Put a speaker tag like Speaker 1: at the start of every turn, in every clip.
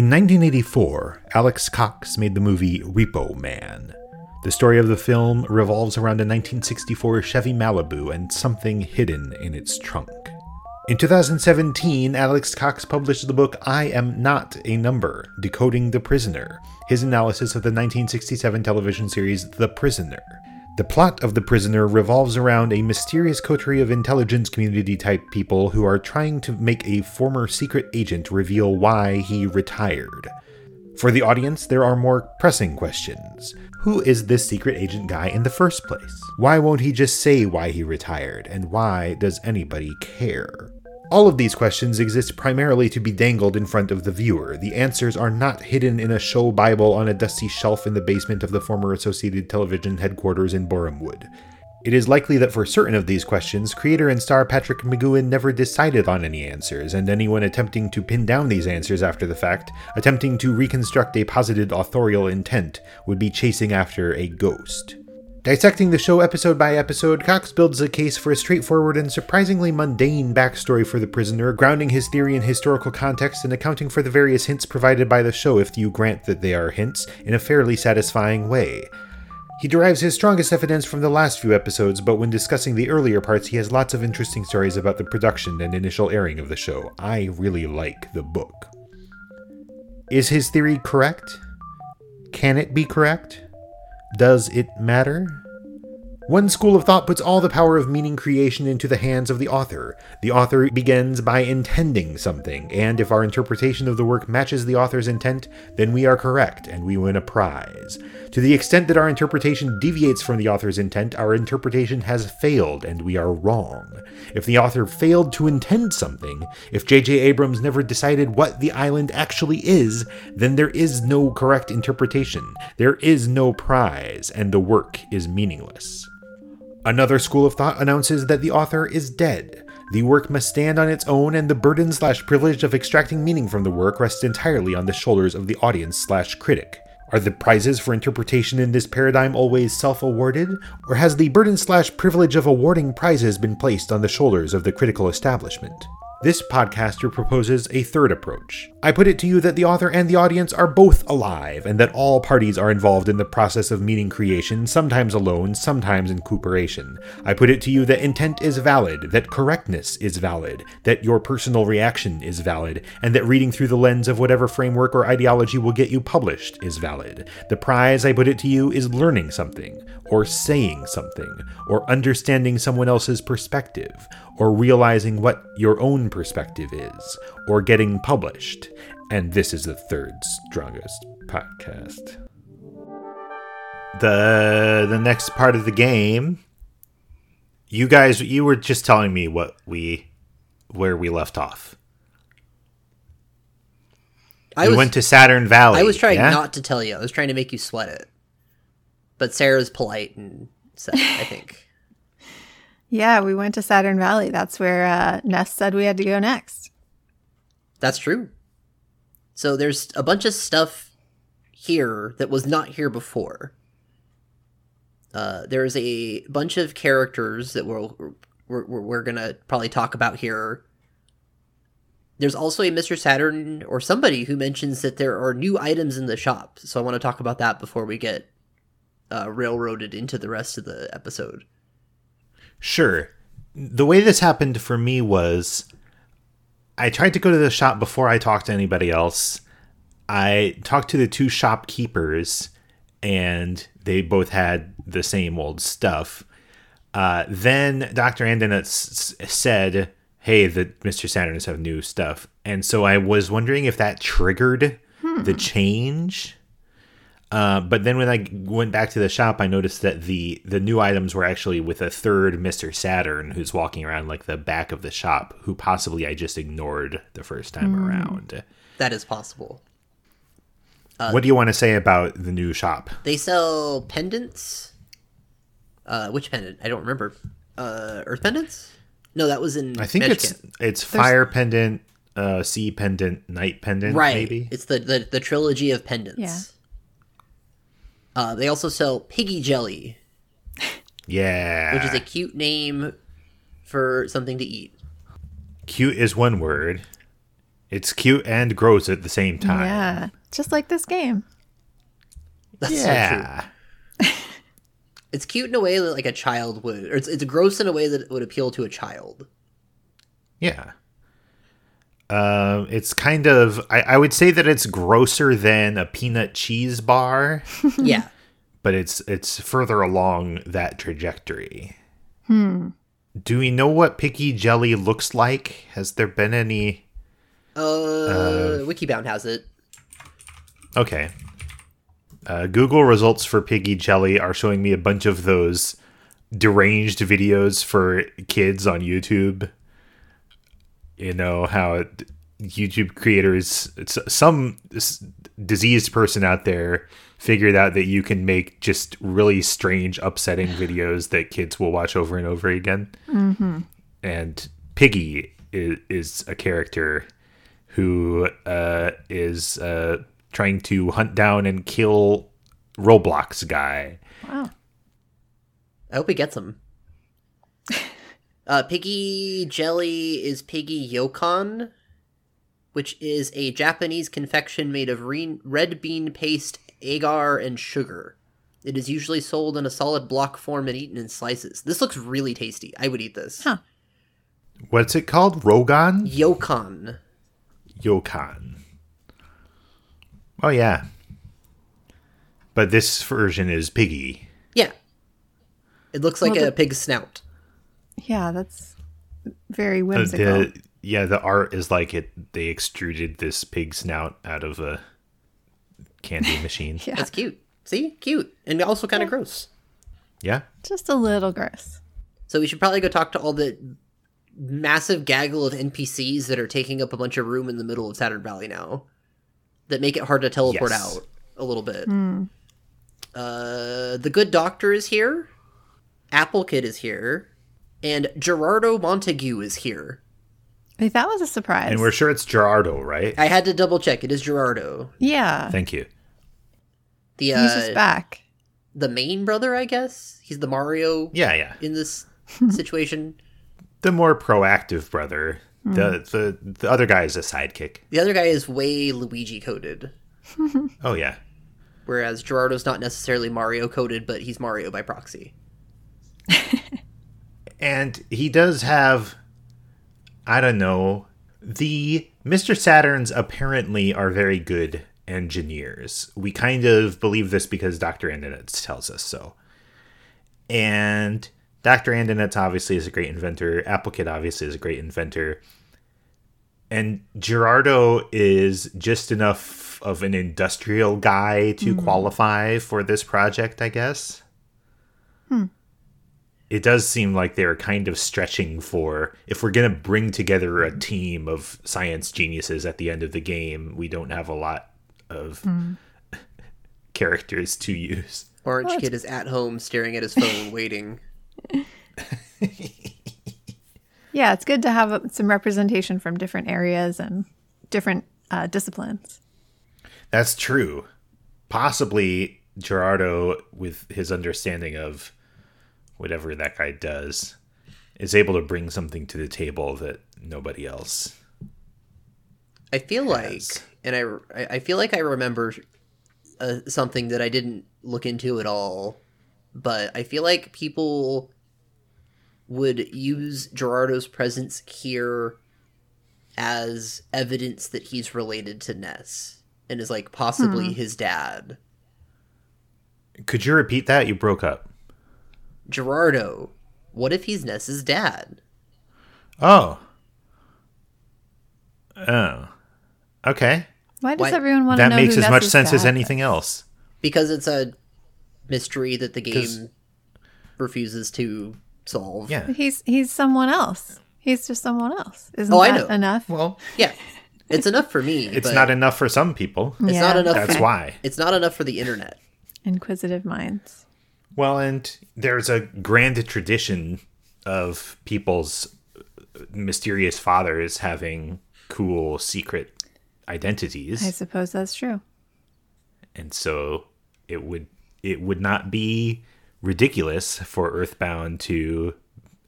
Speaker 1: In 1984, Alex Cox made the movie Repo Man. The story of the film revolves around a 1964 Chevy Malibu and something hidden in its trunk. In 2017, Alex Cox published the book I Am Not a Number Decoding the Prisoner, his analysis of the 1967 television series The Prisoner. The plot of The Prisoner revolves around a mysterious coterie of intelligence community type people who are trying to make a former secret agent reveal why he retired. For the audience, there are more pressing questions. Who is this secret agent guy in the first place? Why won't he just say why he retired? And why does anybody care? All of these questions exist primarily to be dangled in front of the viewer. The answers are not hidden in a show Bible on a dusty shelf in the basement of the former Associated Television headquarters in Borehamwood. It is likely that for certain of these questions, creator and star Patrick McGoohan never decided on any answers, and anyone attempting to pin down these answers after the fact, attempting to reconstruct a posited authorial intent, would be chasing after a ghost. Dissecting the show episode by episode, Cox builds a case for a straightforward and surprisingly mundane backstory for the prisoner, grounding his theory in historical context and accounting for the various hints provided by the show, if you grant that they are hints, in a fairly satisfying way. He derives his strongest evidence from the last few episodes, but when discussing the earlier parts, he has lots of interesting stories about the production and initial airing of the show. I really like the book. Is his theory correct? Can it be correct? Does it matter? One school of thought puts all the power of meaning creation into the hands of the author. The author begins by intending something, and if our interpretation of the work matches the author's intent, then we are correct and we win a prize. To the extent that our interpretation deviates from the author's intent, our interpretation has failed and we are wrong. If the author failed to intend something, if J.J. Abrams never decided what the island actually is, then there is no correct interpretation, there is no prize, and the work is meaningless. Another school of thought announces that the author is dead. The work must stand on its own, and the burden slash privilege of extracting meaning from the work rests entirely on the shoulders of the audience slash critic. Are the prizes for interpretation in this paradigm always self awarded, or has the burden slash privilege of awarding prizes been placed on the shoulders of the critical establishment? This podcaster proposes a third approach. I put it to you that the author and the audience are both alive, and that all parties are involved in the process of meaning creation, sometimes alone, sometimes in cooperation. I put it to you that intent is valid, that correctness is valid, that your personal reaction is valid, and that reading through the lens of whatever framework or ideology will get you published is valid. The prize, I put it to you, is learning something, or saying something, or understanding someone else's perspective, or realizing what your own perspective is, or getting published. And this is the third strongest podcast. The the next part of the game you guys you were just telling me what we where we left off.
Speaker 2: I
Speaker 1: we
Speaker 2: was,
Speaker 1: went to Saturn Valley.
Speaker 2: I was trying
Speaker 1: yeah?
Speaker 2: not to tell you. I was trying to make you sweat it. But Sarah's polite and said, I think.
Speaker 3: Yeah, we went to Saturn Valley. That's where uh, Ness said we had to go next.
Speaker 2: That's true. So there's a bunch of stuff here that was not here before. Uh, there's a bunch of characters that we're, we're, we're gonna probably talk about here. There's also a Mr. Saturn or somebody who mentions that there are new items in the shop. So I want to talk about that before we get uh, railroaded into the rest of the episode.
Speaker 1: Sure. The way this happened for me was I tried to go to the shop before I talked to anybody else. I talked to the two shopkeepers, and they both had the same old stuff. Uh, then Dr. Andonuts s- said, Hey, the Mr. Saturns have new stuff. And so I was wondering if that triggered the change. Uh, but then when I went back to the shop, I noticed that the the new items were actually with a third Mister Saturn, who's walking around like the back of the shop, who possibly I just ignored the first time around.
Speaker 2: That is possible.
Speaker 1: what do you want to say about the new shop?
Speaker 2: They sell pendants. Uh, which pendant? I don't remember. Uh, Earth pendants? No, that was in.
Speaker 1: I think
Speaker 2: Magic
Speaker 1: it's it's fire pendant, uh, sea pendant, night pendant,
Speaker 2: right.
Speaker 1: maybe.
Speaker 2: It's the, the the trilogy of pendants.
Speaker 3: Yeah.
Speaker 2: Uh, they also sell piggy jelly,
Speaker 1: Yeah,
Speaker 2: which is a cute name for something to eat.
Speaker 1: cute is one word. It's cute and gross at the same time.
Speaker 3: Yeah, just like this game.
Speaker 2: That's so true.
Speaker 1: yeah.
Speaker 2: It's cute in a way that like a child would, or it's it's gross in a way that would appeal to a child.
Speaker 1: Yeah. Um, it's kind of I, I would say that it's grosser than a peanut cheese bar,
Speaker 2: yeah.
Speaker 1: but it's it's further along that trajectory. Hmm. Do we know what Piggy Jelly looks like? Has there been any
Speaker 2: Uh, Wikibound has it.
Speaker 1: Okay. Uh, Google results for Piggy Jelly are showing me a bunch of those deranged videos for kids on YouTube. You know how it- YouTube creators, it's, some s- diseased person out there figured out that you can make just really strange, upsetting videos that kids will watch over and over again. And Piggy is, is a character who uh, is uh, trying to hunt down and kill Roblox guy.
Speaker 3: Wow.
Speaker 2: I hope he gets them. Uh, Piggy Jelly is Piggy Yokon, which is a Japanese confection made of re- red bean paste, agar, and sugar. It is usually sold in a solid block form and eaten in slices. This looks really tasty. I would eat this.
Speaker 3: Huh.
Speaker 1: What's it called? Rogan?
Speaker 2: Yokon.
Speaker 1: Yokan. Oh, yeah. But this version is Piggy.
Speaker 2: Yeah. It looks like
Speaker 3: Well,
Speaker 2: a
Speaker 3: the-
Speaker 2: pig's snout.
Speaker 3: Yeah, that's very
Speaker 1: Uh,
Speaker 3: whimsical.
Speaker 1: the, yeah, the art is like it. They extruded this pig snout out of a candy machine.
Speaker 3: yeah,
Speaker 2: That's cute. See? Cute. And also kind of gross.
Speaker 1: yeah.
Speaker 3: just a little gross.
Speaker 2: So we should probably go talk to all the massive gaggle of NPCs that are taking up a bunch of room in the middle of Saturn Valley now. That make it hard to teleport
Speaker 1: Yes.
Speaker 2: out a little bit. Uh, the good doctor is here. Apple Kid is here. And Gerardo Montague is here.
Speaker 3: Like, that was a surprise.
Speaker 1: And we're sure it's Gerardo, right?
Speaker 2: I had to double check. It is Gerardo.
Speaker 3: yeah,
Speaker 1: Thank you.
Speaker 2: The
Speaker 3: he's just
Speaker 2: uh,
Speaker 3: back.
Speaker 2: the main brother, I guess. He's the Mario
Speaker 1: Yeah, yeah.
Speaker 2: in this situation.
Speaker 1: The more proactive brother. The, the the other guy is a sidekick.
Speaker 2: The other guy is way Luigi coded.
Speaker 1: Oh yeah.
Speaker 2: Whereas Gerardo's not necessarily Mario coded, but he's Mario by proxy.
Speaker 1: And he does have, I don't know, the Mr. Saturns apparently are very good engineers. We kind of believe this because Dr. Andonuts tells us so. And Dr. Andonuts obviously is a great inventor. Apple Kid obviously is a great inventor. And Gerardo is just enough of an industrial guy to hmm. qualify for this project, I guess hmm. It does seem like they're kind of stretching for if we're going to bring together a team of science geniuses at the end of the game, we don't have a lot of characters to use.
Speaker 2: Orange Kid is at home staring at his phone, waiting.
Speaker 3: Yeah, it's good to have uh, some representation from different areas and different uh, disciplines.
Speaker 1: That's true. Possibly Gerardo, with his understanding of whatever that guy does, is able to bring something to the table that nobody else.
Speaker 2: I feel like, and I, I feel like I remember uh, something that I didn't look into at all, but I feel like people would use Gerardo's presence here as evidence that he's related to Ness and is like possibly his dad.
Speaker 1: Could you repeat that? You broke up.
Speaker 2: Gerardo, what if he's Ness's dad?
Speaker 1: Oh. Oh. Okay.
Speaker 3: Why does
Speaker 2: Why-
Speaker 3: everyone want to know?
Speaker 1: That
Speaker 3: know
Speaker 1: makes
Speaker 3: who
Speaker 1: as much
Speaker 3: Ness's
Speaker 1: sense as
Speaker 3: dad
Speaker 1: anything else.
Speaker 2: Because it's a mystery that the
Speaker 1: 'Cause-
Speaker 2: game refuses to solve.
Speaker 1: Yeah.
Speaker 3: He's he's someone else. He's just someone else. Isn't
Speaker 2: Oh, I
Speaker 3: that
Speaker 2: know.
Speaker 3: enough?
Speaker 1: Well,
Speaker 2: Yeah. It's enough for me.
Speaker 1: it's
Speaker 2: but
Speaker 1: not enough for some people.
Speaker 2: It's
Speaker 3: Yeah.
Speaker 2: not enough.
Speaker 1: That's
Speaker 2: for,
Speaker 1: why.
Speaker 2: It's not enough for the internet.
Speaker 3: Inquisitive minds.
Speaker 1: Well, and there's a grand tradition of people's mysterious fathers having cool secret identities.
Speaker 3: I suppose that's true.
Speaker 1: and so it would it would not be ridiculous for Earthbound to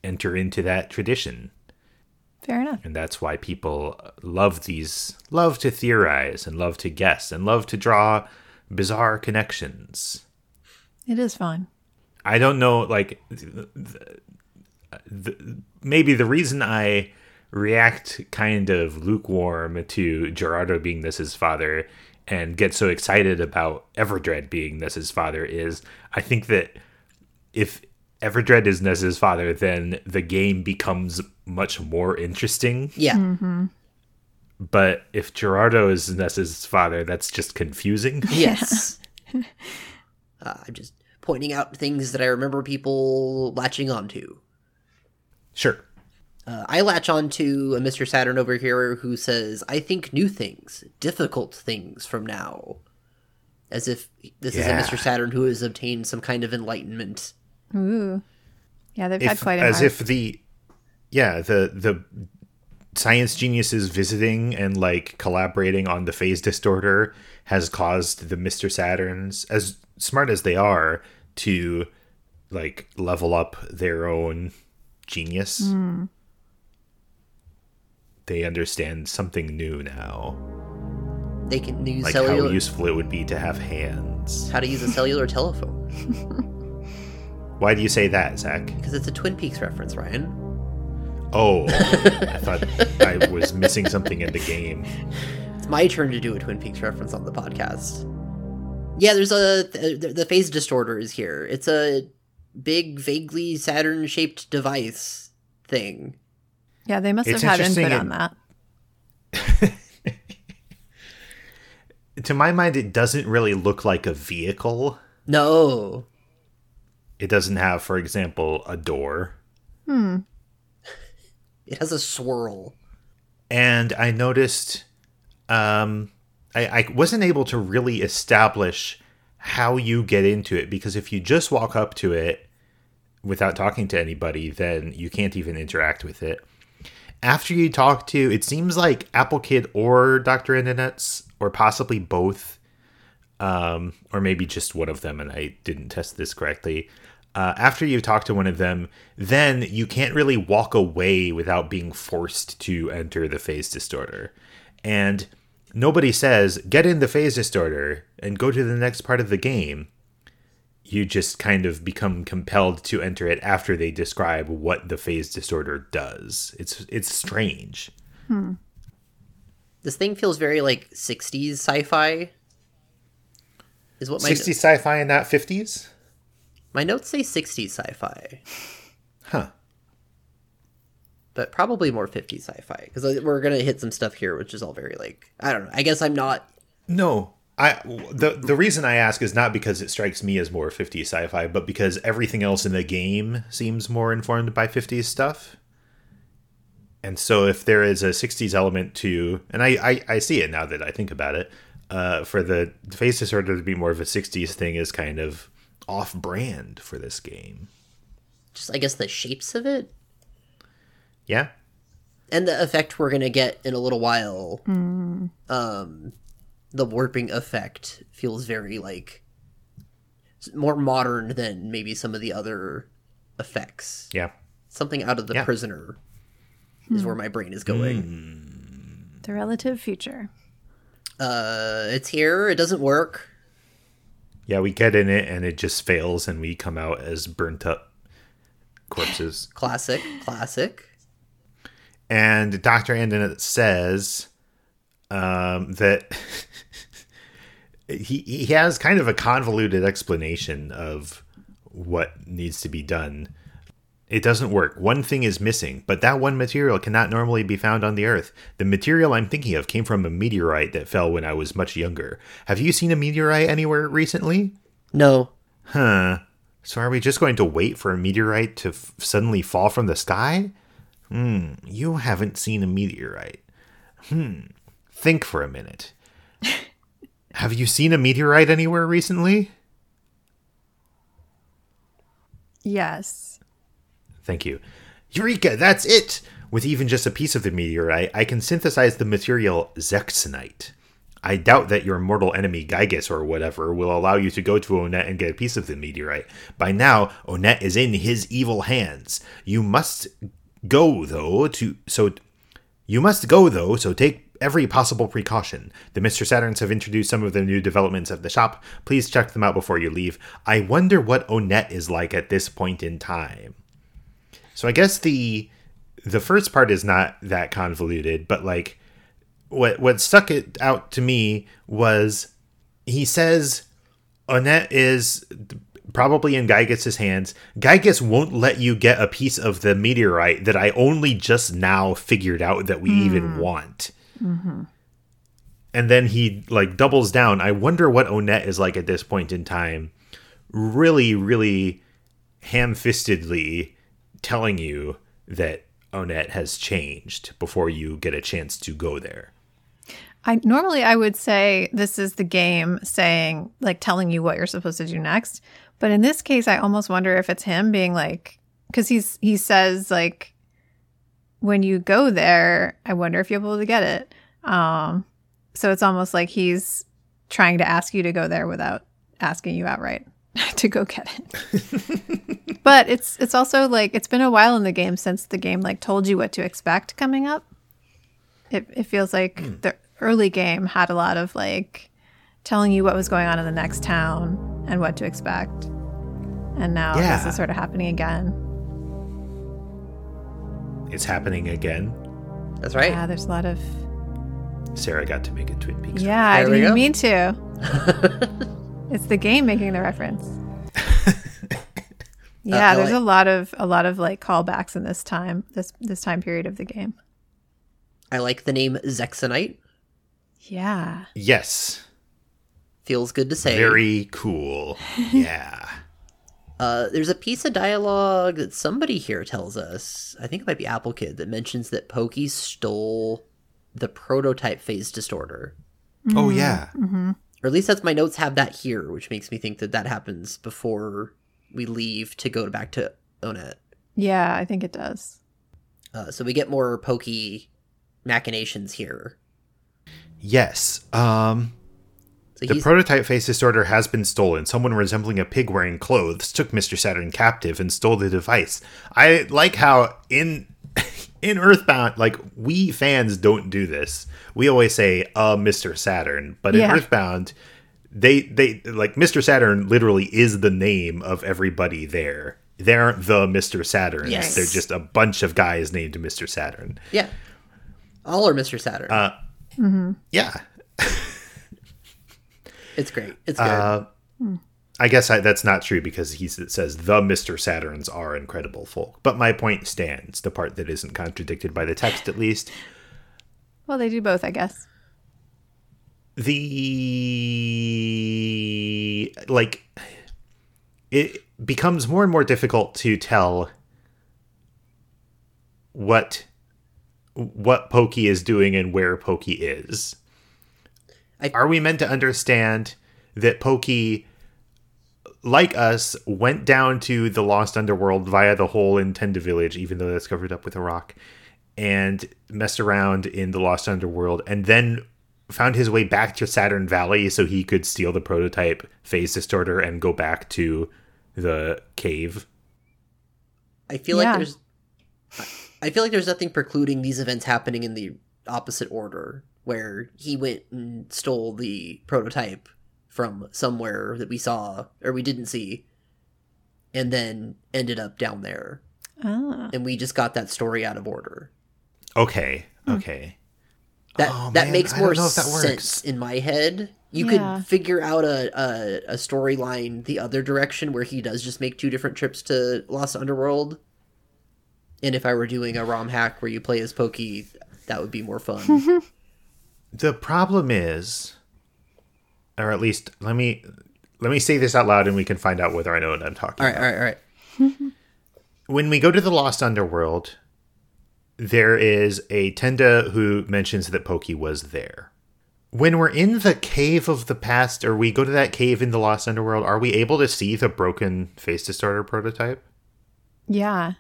Speaker 1: enter into that tradition.
Speaker 3: Fair enough.
Speaker 1: And that's why people love these, love to theorize and love to guess and love to draw bizarre connections.
Speaker 3: It is fun.
Speaker 1: I don't know, like, the, the, maybe the reason I react kind of lukewarm to Gerardo being this his father and get so excited about Everdred being Ness's father is I think that if Everdred is Ness's father, then the game becomes much more interesting.
Speaker 2: Yeah.
Speaker 1: But if Gerardo is Ness's father, that's just confusing.
Speaker 2: Yes. uh, I'm just pointing out things that I remember people latching onto.
Speaker 1: Sure.
Speaker 2: Uh, I latch on to a Mr. Saturn over here who says, I think new things, difficult things from now. As if this
Speaker 1: Yeah.
Speaker 2: is a Mr. Saturn who has obtained some kind of enlightenment.
Speaker 3: Ooh. Yeah, they've had quite a
Speaker 1: as
Speaker 3: hard-
Speaker 1: if the yeah the the science geniuses visiting and like collaborating on the phase distorter has caused the Mr. Saturns, as smart as they are, to like level up their own genius. They understand something new now,
Speaker 2: They can use
Speaker 1: like how useful it would be to have hands.
Speaker 2: how to use a cellular telephone.
Speaker 1: Why do you say that, Zach?
Speaker 2: Because it's a Twin Peaks reference, Ryan.
Speaker 1: Oh, I thought I was missing something in the game.
Speaker 2: It's my turn to do a Twin Peaks reference on the podcast. Yeah, there's a the, the phase distorter is here. It's a big, vaguely Saturn-shaped device thing.
Speaker 3: yeah, they must
Speaker 1: It's
Speaker 3: have had input
Speaker 1: it-
Speaker 3: on that.
Speaker 1: to my mind, it doesn't really look like a vehicle.
Speaker 2: No,
Speaker 1: It doesn't have, for example, a door. Hmm.
Speaker 2: It has a swirl.
Speaker 1: And I noticed um, I, I wasn't able to really establish how you get into it because if you just walk up to it without talking to anybody, then you can't even interact with it. After you talk to, it seems like Apple Kid or Dr. Andonuts, or possibly both, um, or maybe just one of them, and I didn't test this correctly. Uh, after you talk to one of them, then you can't really walk away without being forced to enter the phase distorter. And nobody says, get in the phase distorter and go to the next part of the game. You just kind of become compelled to enter it after they describe what the phase distorter does. It's it's strange. Hmm.
Speaker 2: This thing feels very like 60s sci-fi. Is what my
Speaker 1: 60s sci-fi and not 50s?
Speaker 2: my notes say 60s sci-fi,
Speaker 1: Huh.
Speaker 2: But probably more 50s sci-fi because we're gonna hit some stuff here, which is all very like I don't know. I guess I'm not.
Speaker 1: No, I the the reason I ask is not because it strikes me as more 50s sci-fi, but because everything else in the game seems more informed by 50s stuff. And so if there is a 60s element to and I I, I see it now that I think about it, uh, for the phase distorter to be more of a 60s thing is kind of off brand for this game.
Speaker 2: Just I guess the shapes of it
Speaker 1: Yeah?
Speaker 2: and the effect we're gonna get in a little while. Um, the warping effect feels very like more modern than maybe some of the other effects.
Speaker 1: Yeah.
Speaker 2: Something out of the
Speaker 1: Yeah.
Speaker 2: prisoner is where my brain is going.
Speaker 3: The relative future.
Speaker 2: Uh, it's here. It doesn't work.
Speaker 1: Yeah, we get in it and it just fails and we come out as burnt up corpses.
Speaker 2: Classic. Classic.
Speaker 1: And Dr. Andonuts says um, that he he has kind of a convoluted explanation of what needs to be done. It doesn't work. One thing is missing, but that one material cannot normally be found on the Earth. The material I'm thinking of came from a meteorite that fell when I was much younger. Have you seen a meteorite anywhere recently?
Speaker 2: No.
Speaker 1: Huh. So are we just going to wait for a meteorite to f- suddenly fall from the sky? Hmm. You haven't seen a meteorite. Hmm. Think for a minute. Have you seen a meteorite anywhere recently?
Speaker 3: Yes.
Speaker 1: Thank you. Eureka, that's it! With even just a piece of the meteorite, I can synthesize the material Zexonite. I doubt that your mortal enemy Giygas or whatever will allow you to go to Onett and get a piece of the meteorite. By now, Onett is in his evil hands. You must go though to so You must go, though, so take every possible precaution. The Mr. Saturns have introduced some of the new developments at the shop. Please check them out before you leave. I wonder what Onett is like at this point in time. So I guess the the first part is not that convoluted, but like what what stuck it out to me was he says Onett is probably in Giygas's hands. Giygas won't let you get a piece of the meteorite that I only just now figured out that we even hmm. want. Mm-hmm. And then he like doubles down. I wonder what Onett is like at this point in time. Really, really ham-fistedly telling you that Onett has changed before you get a chance to go there.
Speaker 3: I normally I would say this is the game saying like telling you what you're supposed to do next. But in this case, I almost wonder if it's him being like because he's he says like when you go there, I wonder if you'll be able to get it. Um, so it's almost like he's trying to ask you to go there without asking you outright to go get it. but it's it's also like it's been a while in the game since the game like told you what to expect coming up. It it feels like the early game had a lot of like telling you what was going on in the next town and what to expect. And now this is sort of happening again.
Speaker 1: It's happening again.
Speaker 2: That's right.
Speaker 3: Yeah, there's a lot of
Speaker 1: Sarah got to make a Twin Peaks.
Speaker 3: Yeah, I
Speaker 2: There we
Speaker 3: didn't
Speaker 2: go.
Speaker 3: mean to. it's the game making the reference. yeah,
Speaker 2: Uh,
Speaker 3: there's
Speaker 2: like-
Speaker 3: a lot of a lot of like callbacks in this time this this time period of the game.
Speaker 2: I like the name Zexonite.
Speaker 3: Yeah.
Speaker 1: Yes.
Speaker 2: Feels good to say.
Speaker 1: Very cool. Yeah.
Speaker 2: Uh, there's a piece of dialogue that somebody here tells us. I think it might be Apple Kid that mentions that Pokey stole the prototype phase distorter.
Speaker 1: Oh yeah.
Speaker 2: Or at least that's my notes have that here, which makes me think that that happens before we leave to go back to Onett.
Speaker 3: Yeah, I think it does.
Speaker 2: Uh, so we get more Pokey machinations here.
Speaker 1: Yes. Um
Speaker 2: So
Speaker 1: the prototype phase distorter has been stolen. Someone resembling a pig wearing clothes took Mr. Saturn captive and stole the device. I like how in in Earthbound, like we fans don't do this. We always say uh Mr. Saturn, but in Earthbound they they like Mr. Saturn literally is the name of everybody there. They aren't the Mr. Saturns.
Speaker 2: Yes.
Speaker 1: They're just a bunch of guys named Mr. Saturn.
Speaker 2: yeah, all are Mr. Saturn.
Speaker 1: Uh, Yeah.
Speaker 2: it's great. It's good.
Speaker 1: Uh, I guess I, that's not true because he says the Mr. Saturns are incredible folk. But my point stands, the part that isn't contradicted by the text at least.
Speaker 3: Well, they do both, I guess.
Speaker 1: The like it becomes more and more difficult to tell what what Pokey is doing and where Pokey is.
Speaker 2: I-
Speaker 1: Are we meant to understand that Pokey like us, went down to the Lost Underworld via the hole in Tenda Village, even though that's covered up with a rock, and messed around in the Lost Underworld, and then found his way back to Saturn Valley so he could steal the prototype phase distorter and go back to the cave.
Speaker 2: I feel
Speaker 3: Yeah.
Speaker 2: like there's I feel like there's nothing precluding these events happening in the opposite order where he went and stole the prototype from somewhere that we saw or we didn't see and then ended up down there
Speaker 3: Ah.
Speaker 2: and we just got that story out of order.
Speaker 1: Okay, okay.
Speaker 2: That
Speaker 1: Oh,
Speaker 2: that
Speaker 1: man,
Speaker 2: makes
Speaker 1: I
Speaker 2: more
Speaker 1: that
Speaker 2: sense in my head. You
Speaker 3: Yeah.
Speaker 2: could figure out a a, a storyline the other direction where he does just make two different trips to Lost Underworld. And if I were doing a ROM hack where you play as Pokey, that would be more fun.
Speaker 1: The problem is, or at least let me let me say this out loud, and we can find out whether I know what I'm talking
Speaker 2: all right,
Speaker 1: about.
Speaker 2: all right, all right. Alright.
Speaker 1: When we go to the Lost Underworld, there is a Tenda who mentions that Pokey was there. When we're in the cave of the past, or we go to that cave in the Lost Underworld, are we able to see the broken phase distorter prototype?
Speaker 3: Yeah.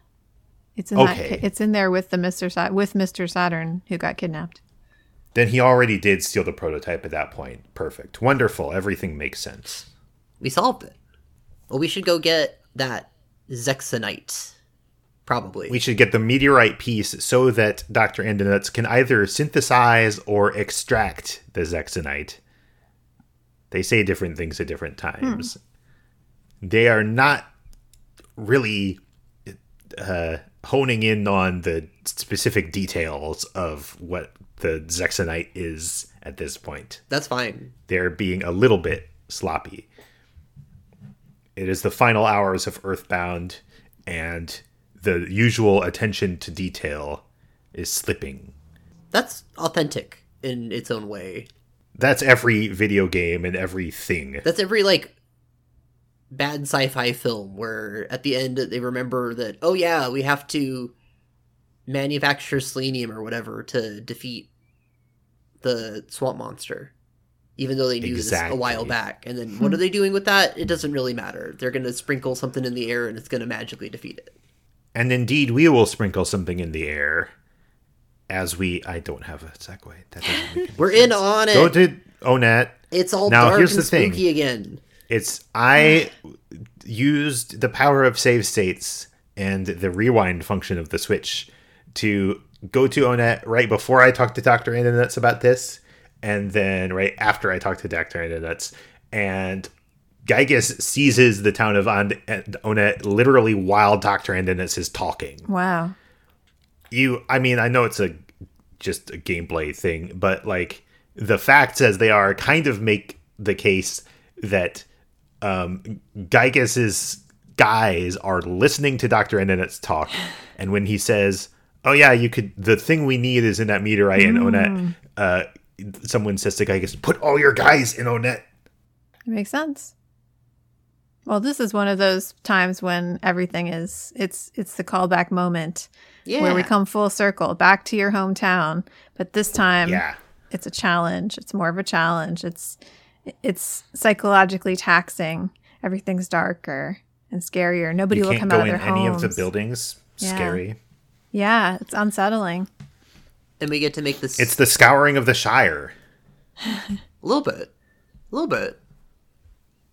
Speaker 3: It's in
Speaker 1: Okay.
Speaker 3: that. It's in there with the Mister Sa- with Mister Saturn who got kidnapped.
Speaker 1: Then he already did steal the prototype at that point. Perfect. Wonderful. Everything makes sense.
Speaker 2: We solved it. Well, we should go get that Zexonite. Probably.
Speaker 1: We should get the meteorite piece so that Dr. Andonuts can either synthesize or extract the Zexonite. They say different things at different times. They are not really uh, honing in on the specific details of what the Zexonite is at this point.
Speaker 2: That's fine.
Speaker 1: They're being a little bit sloppy. It is the final hours of Earthbound, and the usual attention to detail is slipping.
Speaker 2: That's authentic in its own way.
Speaker 1: That's every video game and everything.
Speaker 2: That's every like bad sci-fi film where at the end they remember that oh yeah, we have to manufacture selenium or whatever to defeat the swamp monster. Even though they knew this a while back. And then what hmm. are they doing with that? It doesn't really matter. They're going to sprinkle something in the air and it's going to magically defeat it.
Speaker 1: And indeed, we will sprinkle something in the air as we. I don't have a segue. That doesn't make any
Speaker 2: We're in on it.
Speaker 1: Go to Onett.
Speaker 2: it's all
Speaker 1: Now,
Speaker 2: dark
Speaker 1: here's
Speaker 2: and
Speaker 1: the thing.
Speaker 2: spooky again.
Speaker 1: It's I used the power of save states and the rewind function of the Switch to go to Onett right before I talk to Doctor Nuts about this, and then right after I talk to Doctor Nuts, and Giygas seizes the town of Onett literally while Doctor Nuts is talking
Speaker 3: Wow.
Speaker 1: you i mean i know it's a just a gameplay thing but like the facts as they are kind of make the case that um Giygas's guys are listening to dr Andonuts talk and when he says oh yeah you could the thing we need is in that meteorite and onett uh someone says to Giygas put all your guys in onett
Speaker 3: It makes sense. Well, this is one of those times when everything is it's it's the callback moment
Speaker 2: Yeah.
Speaker 3: where we come full circle back to your hometown, but this time
Speaker 1: yeah
Speaker 3: it's a challenge. It's more of a challenge. It's it's psychologically taxing. Everything's darker and scarier. Nobody
Speaker 1: you
Speaker 3: will
Speaker 1: can't
Speaker 3: come
Speaker 1: go
Speaker 3: out of
Speaker 1: in
Speaker 3: their
Speaker 1: any of the buildings
Speaker 3: Yeah.
Speaker 1: scary
Speaker 3: Yeah, it's unsettling.
Speaker 2: and we get to make this
Speaker 1: it's the scouring of the shire
Speaker 2: A little bit. A little bit.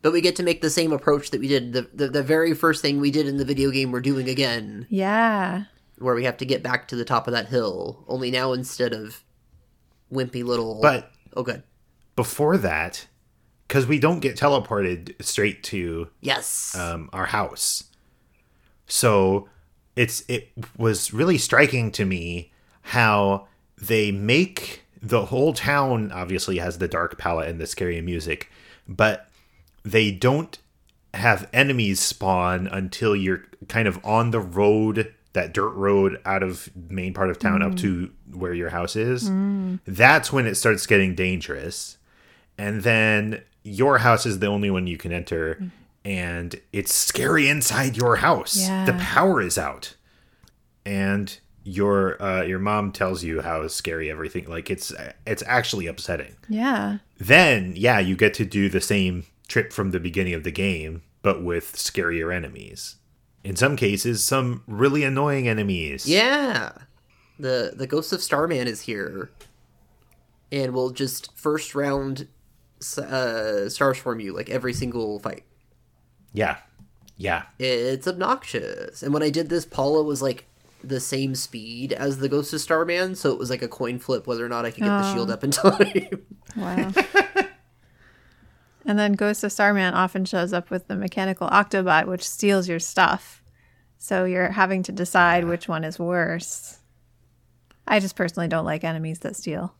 Speaker 2: But we get to make the same approach that we did the, the the very first thing we did in the video game we're doing again,
Speaker 3: Yeah.
Speaker 2: where we have to get back to the top of that hill. Only now instead of wimpy little
Speaker 1: but
Speaker 2: Oh good.
Speaker 1: before that, because we don't get teleported straight to
Speaker 2: Yes.
Speaker 1: um, our house, so it's it was really striking to me how they make the whole town obviously has the dark palette and the scary music, but they don't have enemies spawn until you're kind of on the road that dirt road out of main part of town up mm. to where your house is. Mm. That's when it starts getting dangerous. And then your house is the only one you can enter mm-hmm. And it's scary inside your house
Speaker 3: Yeah.
Speaker 1: the power is out and your uh, your mom tells you how scary everything like it's it's actually upsetting
Speaker 3: Yeah.
Speaker 1: then yeah you get to do the same trip from the beginning of the game but with scarier enemies in some cases some really annoying enemies
Speaker 2: yeah. The the Ghost of Starman is here. And we'll just first round s- uh Starstorm you like every single fight.
Speaker 1: Yeah yeah
Speaker 2: It's obnoxious. And when I did this, Paula was like the same speed as the Ghost of Starman, so it was like a coin flip whether or not I could get the
Speaker 3: Oh.
Speaker 2: shield up in time.
Speaker 3: Wow. and then Ghost of Starman often shows up with the mechanical Octobot, which steals your stuff. So you're having to decide which one is worse. I just personally don't like enemies that steal.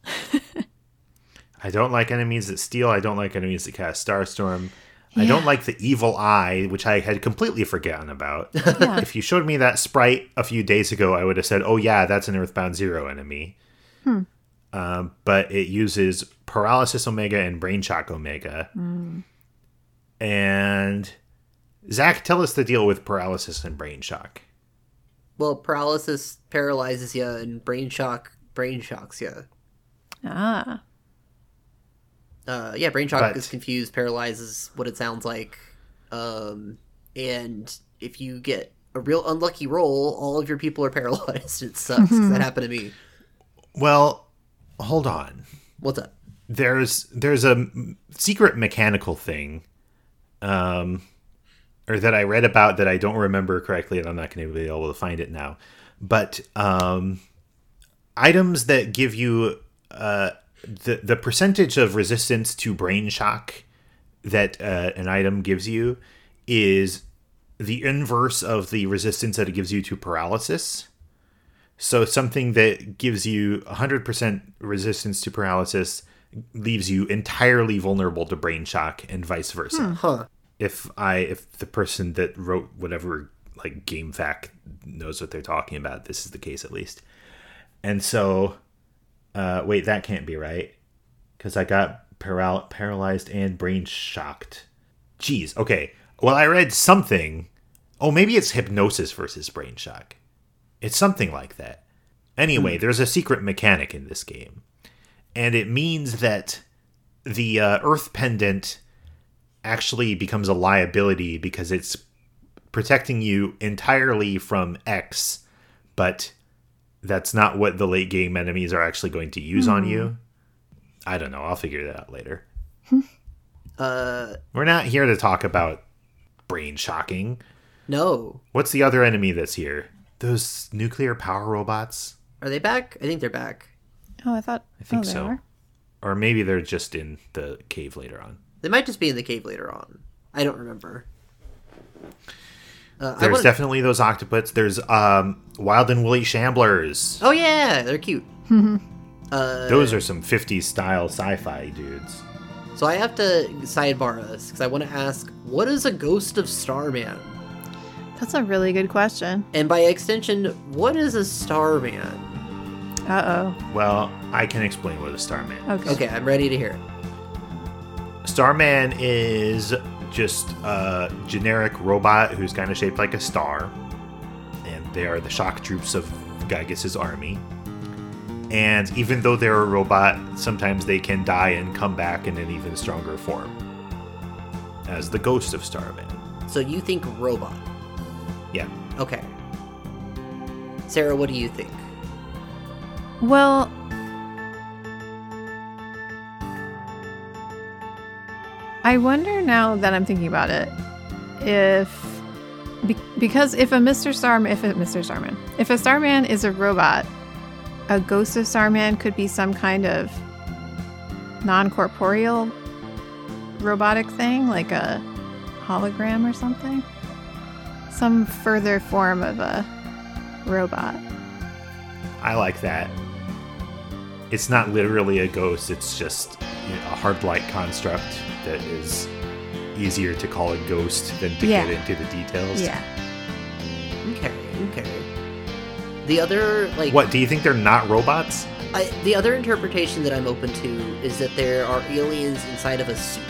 Speaker 1: I don't like enemies that steal. I don't like enemies that cast Starstorm. I don't like the evil eye, which I had completely forgotten about.
Speaker 3: Yeah.
Speaker 1: if you showed me that sprite a few days ago, I would have said, "Oh yeah, that's an Earthbound Zero enemy." Um, but it uses Paralysis Omega and Brain Shock Omega. And Zach, tell us the deal with Paralysis and Brain Shock.
Speaker 2: well, paralysis paralyzes you, and brain shock brain shocks you.
Speaker 3: Ah.
Speaker 2: Uh, yeah, brain shock
Speaker 1: But-
Speaker 2: is confused, paralyzes what it sounds like, um, and if you get a real unlucky roll, all of your people are paralyzed. It sucks. 'cause that happened to me.
Speaker 1: Well, hold on.
Speaker 2: What's up?
Speaker 1: there's there's a m- secret mechanical thing um or that I read about that I don't remember correctly, and I'm not going to be able to find it now. But um, items that give you uh, the the percentage of resistance to brain shock that uh, an item gives you is the inverse of the resistance that it gives you to paralysis. So something that gives you 100% resistance to paralysis leaves you entirely vulnerable to brain shock and vice versa.
Speaker 2: Huh.
Speaker 1: If I if the person that wrote whatever like game fact knows what they're talking about, this is the case at least. And so uh wait, that can't be right cuz I got paral- paralyzed and brain shocked. Jeez, okay. Well, I read something. Oh, maybe it's hypnosis versus brain shock. It's something like that. Anyway, there's a secret mechanic in this game, and it means that the uh, Earth pendant actually becomes a liability because it's protecting you entirely from X, but that's not what the late game enemies are actually going to use on you. I don't know. I'll figure that out later.
Speaker 2: Uh,
Speaker 1: We're not here to talk about brain shocking.
Speaker 2: no.
Speaker 1: What's the other enemy that's here? Those nuclear power robots?
Speaker 2: Are they back? I think they're back.
Speaker 3: Oh, I thought.
Speaker 1: I think
Speaker 3: oh,
Speaker 1: so.
Speaker 3: are?
Speaker 1: Or maybe they're just in the cave later on.
Speaker 2: They might just be in the cave later on. I don't remember. Uh,
Speaker 1: There's
Speaker 2: wanna-
Speaker 1: definitely those octoputs. There's um, Wild and Woolly Shamblers.
Speaker 2: Oh yeah, they're cute. uh,
Speaker 1: Those are some 50s style sci-fi dudes.
Speaker 2: so I have to sidebar us because I want to ask, what is a ghost of Starman?
Speaker 3: That's a really good question.
Speaker 2: And by extension, what is a Starman?
Speaker 3: Uh oh.
Speaker 1: Well, I can explain what a Starman is.
Speaker 3: Okay.
Speaker 2: Okay, I'm ready to hear it.
Speaker 1: Starman is just a generic robot who's kind of shaped like a star, and they are the shock troops of Giygas's army. And even though they're a robot, sometimes they can die and come back in an even stronger form as the ghost of Starman.
Speaker 2: So you think robot?
Speaker 1: Yeah.
Speaker 2: Okay. Sarah, what do you think?
Speaker 3: Well, I wonder now that I'm thinking about it if be- because if a Mr. Starman, if a Mr. Starman, if a Starman is a robot, a ghost of Starman could be some kind of non-corporeal robotic thing, like a hologram or something, some further form of a robot.
Speaker 1: I like that. It's not literally a ghost, it's just a hard light construct that is easier to call a ghost than to
Speaker 3: Yeah.
Speaker 1: get into the details.
Speaker 3: Yeah.
Speaker 2: Okay, okay. The other, like,
Speaker 1: What, do you think they're not robots?
Speaker 2: I, the other interpretation that I'm open to is that there are aliens inside of a suit.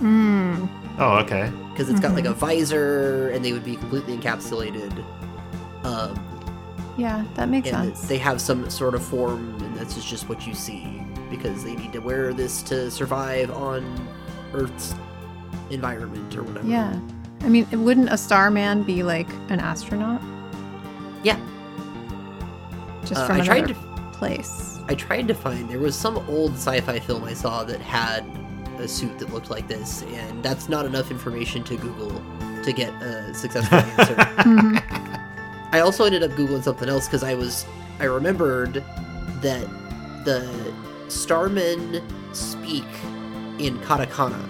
Speaker 3: Mm.
Speaker 1: Oh, okay.
Speaker 2: because it's got like a visor and they would be completely encapsulated um,
Speaker 3: Yeah, that makes
Speaker 2: and
Speaker 3: sense.
Speaker 2: they have some sort of form and this is just what you see because they need to wear this to survive on earth's environment or whatever
Speaker 3: Yeah. I mean, wouldn't a starman be like an astronaut?
Speaker 2: yeah
Speaker 3: Just
Speaker 2: Uh,
Speaker 3: from
Speaker 2: I tried
Speaker 3: another
Speaker 2: to-
Speaker 3: place.
Speaker 2: i tried to find there was some old sci-fi film i saw that had a suit that looked like this and that's not enough information to google to get a successful answer
Speaker 3: Mhm.
Speaker 2: I also ended up googling something else because I was I remembered that the Starmen speak in katakana,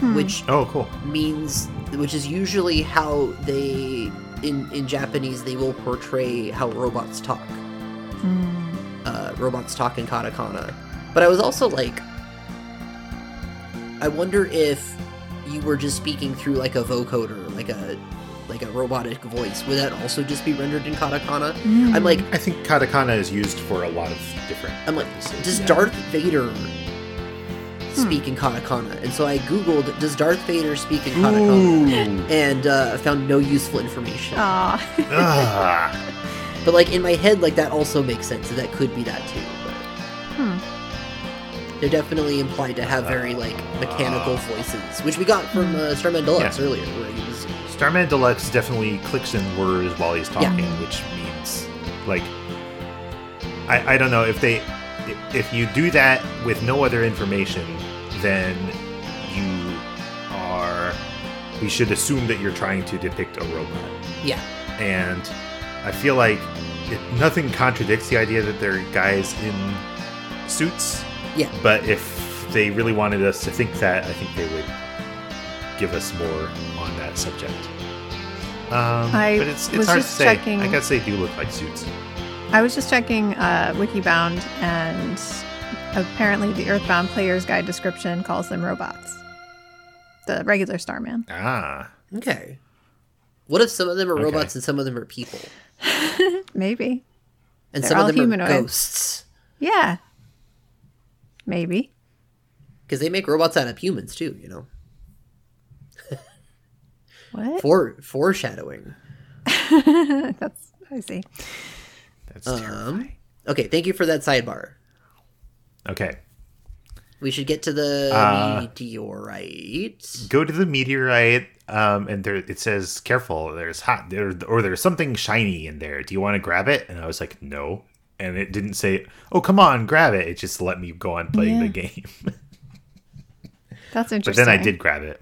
Speaker 3: Hmm.
Speaker 2: which
Speaker 1: Oh, cool.
Speaker 2: means which is usually how they in in Japanese they will portray how robots talk.
Speaker 3: Mm.
Speaker 2: Uh, robots talk in katakana, but I was also like, I wonder if you were just speaking through like a vocoder, like a like a robotic voice. Would that also just be rendered in katakana?
Speaker 3: Mm.
Speaker 2: I'm like,
Speaker 1: I think katakana is used for a lot of different.
Speaker 2: I'm like,
Speaker 1: purposes,
Speaker 2: does
Speaker 1: yeah.
Speaker 2: Darth Vader speak in katakana? And so I googled, does Darth Vader speak in katakana?
Speaker 1: Ooh.
Speaker 2: And uh, found no useful information.
Speaker 3: Aw.
Speaker 1: Ah.
Speaker 2: But like in my head, like that also makes sense. That that could be that too. But
Speaker 3: Hmm.
Speaker 2: they're definitely implied to have very like mechanical voices, which we got from uh, Starman Deluxe
Speaker 1: Yeah.
Speaker 2: earlier, where he was.
Speaker 1: Starman Deluxe definitely clicks in words while he's
Speaker 2: Yeah.
Speaker 1: talking, which means like I, I don't know if they if you do that with no other information, then you are we should assume that you're trying to depict a robot.
Speaker 2: Yeah.
Speaker 1: And I feel like it, nothing contradicts the idea that they're guys in suits.
Speaker 2: Yeah.
Speaker 1: But if they really wanted us to think that, I think they would give us more on that subject. Um,
Speaker 3: I
Speaker 1: but it's, it's
Speaker 3: was
Speaker 1: hard to
Speaker 3: just
Speaker 1: say.
Speaker 3: checking-
Speaker 1: I guess they do look like suits.
Speaker 3: I was just checking uh, Wikibound, and apparently the Earthbound Player's Guide description calls them robots. The regular Starman.
Speaker 1: Ah.
Speaker 2: Okay. What if some of them are
Speaker 1: Okay.
Speaker 2: robots and some of them are people?
Speaker 3: Maybe.
Speaker 2: And
Speaker 3: They're
Speaker 2: some of them
Speaker 3: humanoid.
Speaker 2: are ghosts?
Speaker 3: Yeah. Maybe.
Speaker 2: Because they make robots out of humans too, you know?
Speaker 3: What?
Speaker 2: For foreshadowing.
Speaker 3: That's I see.
Speaker 1: That's
Speaker 2: Um,
Speaker 1: terrifying.
Speaker 2: okay, thank you for that sidebar.
Speaker 1: Okay.
Speaker 2: We should get to the
Speaker 1: Uh,
Speaker 2: meteorite.
Speaker 1: Go to the meteorite, um, and there it says, "Careful, there's hot there, or there's something shiny in there. Do you want to grab it?" And I was like, "No." And it didn't say, "Oh, come on, grab it." It just let me go on playing the game.
Speaker 3: That's interesting.
Speaker 1: but then I did grab it.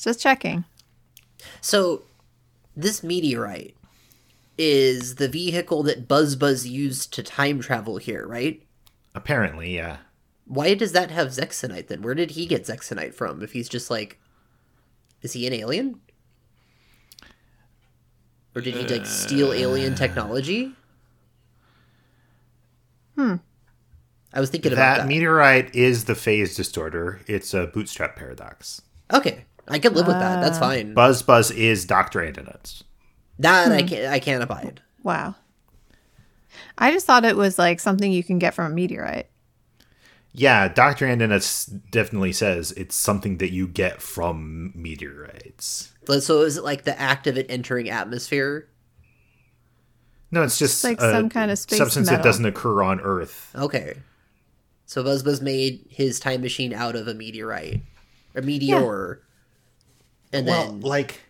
Speaker 3: Just checking.
Speaker 2: So, this meteorite is the vehicle that Buzz Buzz used to time travel here, right?
Speaker 1: Apparently, yeah.
Speaker 2: Why does that have Zexonite then? Where did he get Zexonite from? If he's just like, is he an alien? Or did he like steal alien technology? Hmm. I was thinking about
Speaker 1: That
Speaker 2: that.
Speaker 1: meteorite is the phase distorter. It's a bootstrap paradox.
Speaker 2: okay, I can live with that. That's fine.
Speaker 1: Buzz Buzz is Doctor Andonuts.
Speaker 2: that I can not I can't abide.
Speaker 3: Wow. I just thought it was like something you can get from a meteorite.
Speaker 1: Yeah, Doctor Andonuts definitely says it's something that you get from meteorites.
Speaker 2: But So is it like the act of it entering atmosphere?
Speaker 1: No, it's just
Speaker 3: like
Speaker 1: a
Speaker 3: some kind of space
Speaker 1: substance that doesn't occur on Earth.
Speaker 2: Okay. So Buzz Buzz made his time machine out of a meteorite. A meteor. And
Speaker 1: Well,
Speaker 2: then
Speaker 1: like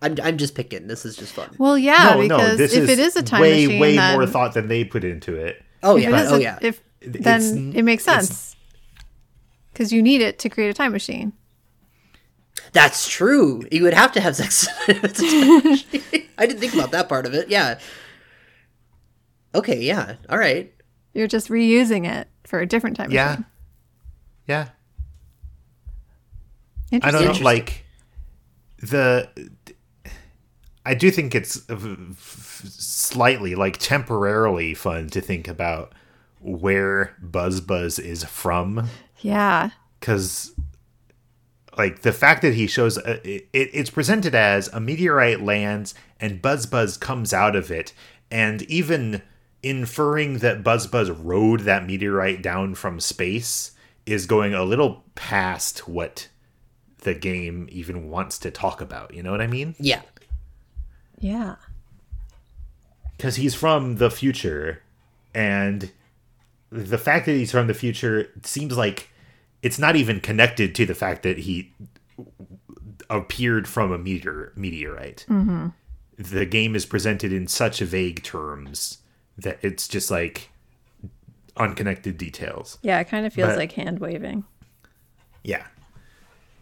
Speaker 2: I'm I'm just picking. This is just fun.
Speaker 3: Well, yeah,
Speaker 1: no,
Speaker 3: because
Speaker 1: no, this
Speaker 3: if
Speaker 1: is
Speaker 3: it is a time
Speaker 1: way,
Speaker 3: machine,
Speaker 1: way
Speaker 3: then,
Speaker 1: more thought than they put into it.
Speaker 2: Oh
Speaker 3: if
Speaker 2: yeah.
Speaker 3: it is
Speaker 2: oh
Speaker 3: a-
Speaker 2: yeah.
Speaker 3: if
Speaker 1: It's-
Speaker 3: then it makes sense because you need it to create a time machine.
Speaker 2: That's true. You would have to have sex. I didn't think about that part of it. Yeah. Okay, yeah. All right.
Speaker 3: You're just reusing it for a different time
Speaker 1: Yeah,
Speaker 3: machine.
Speaker 1: yeah. I don't know, like the. I do think it's slightly, like temporarily, fun to think about where Buzz Buzz is from.
Speaker 3: Yeah.
Speaker 1: because like the fact that he shows uh, it, it's presented as a meteorite lands and buzz buzz comes out of it and even inferring that buzz buzz rode that meteorite down from space is going a little past what the game even wants to talk about you know what i mean
Speaker 2: Yeah.
Speaker 3: Yeah.
Speaker 1: because he's from the future and the fact that he's from the future seems like it's not even connected to the fact that he appeared from a meteor meteorite mm-hmm. the game is presented in such vague terms that it's just like unconnected details
Speaker 3: Yeah. It kind of feels
Speaker 1: But-
Speaker 3: like hand waving.
Speaker 1: yeah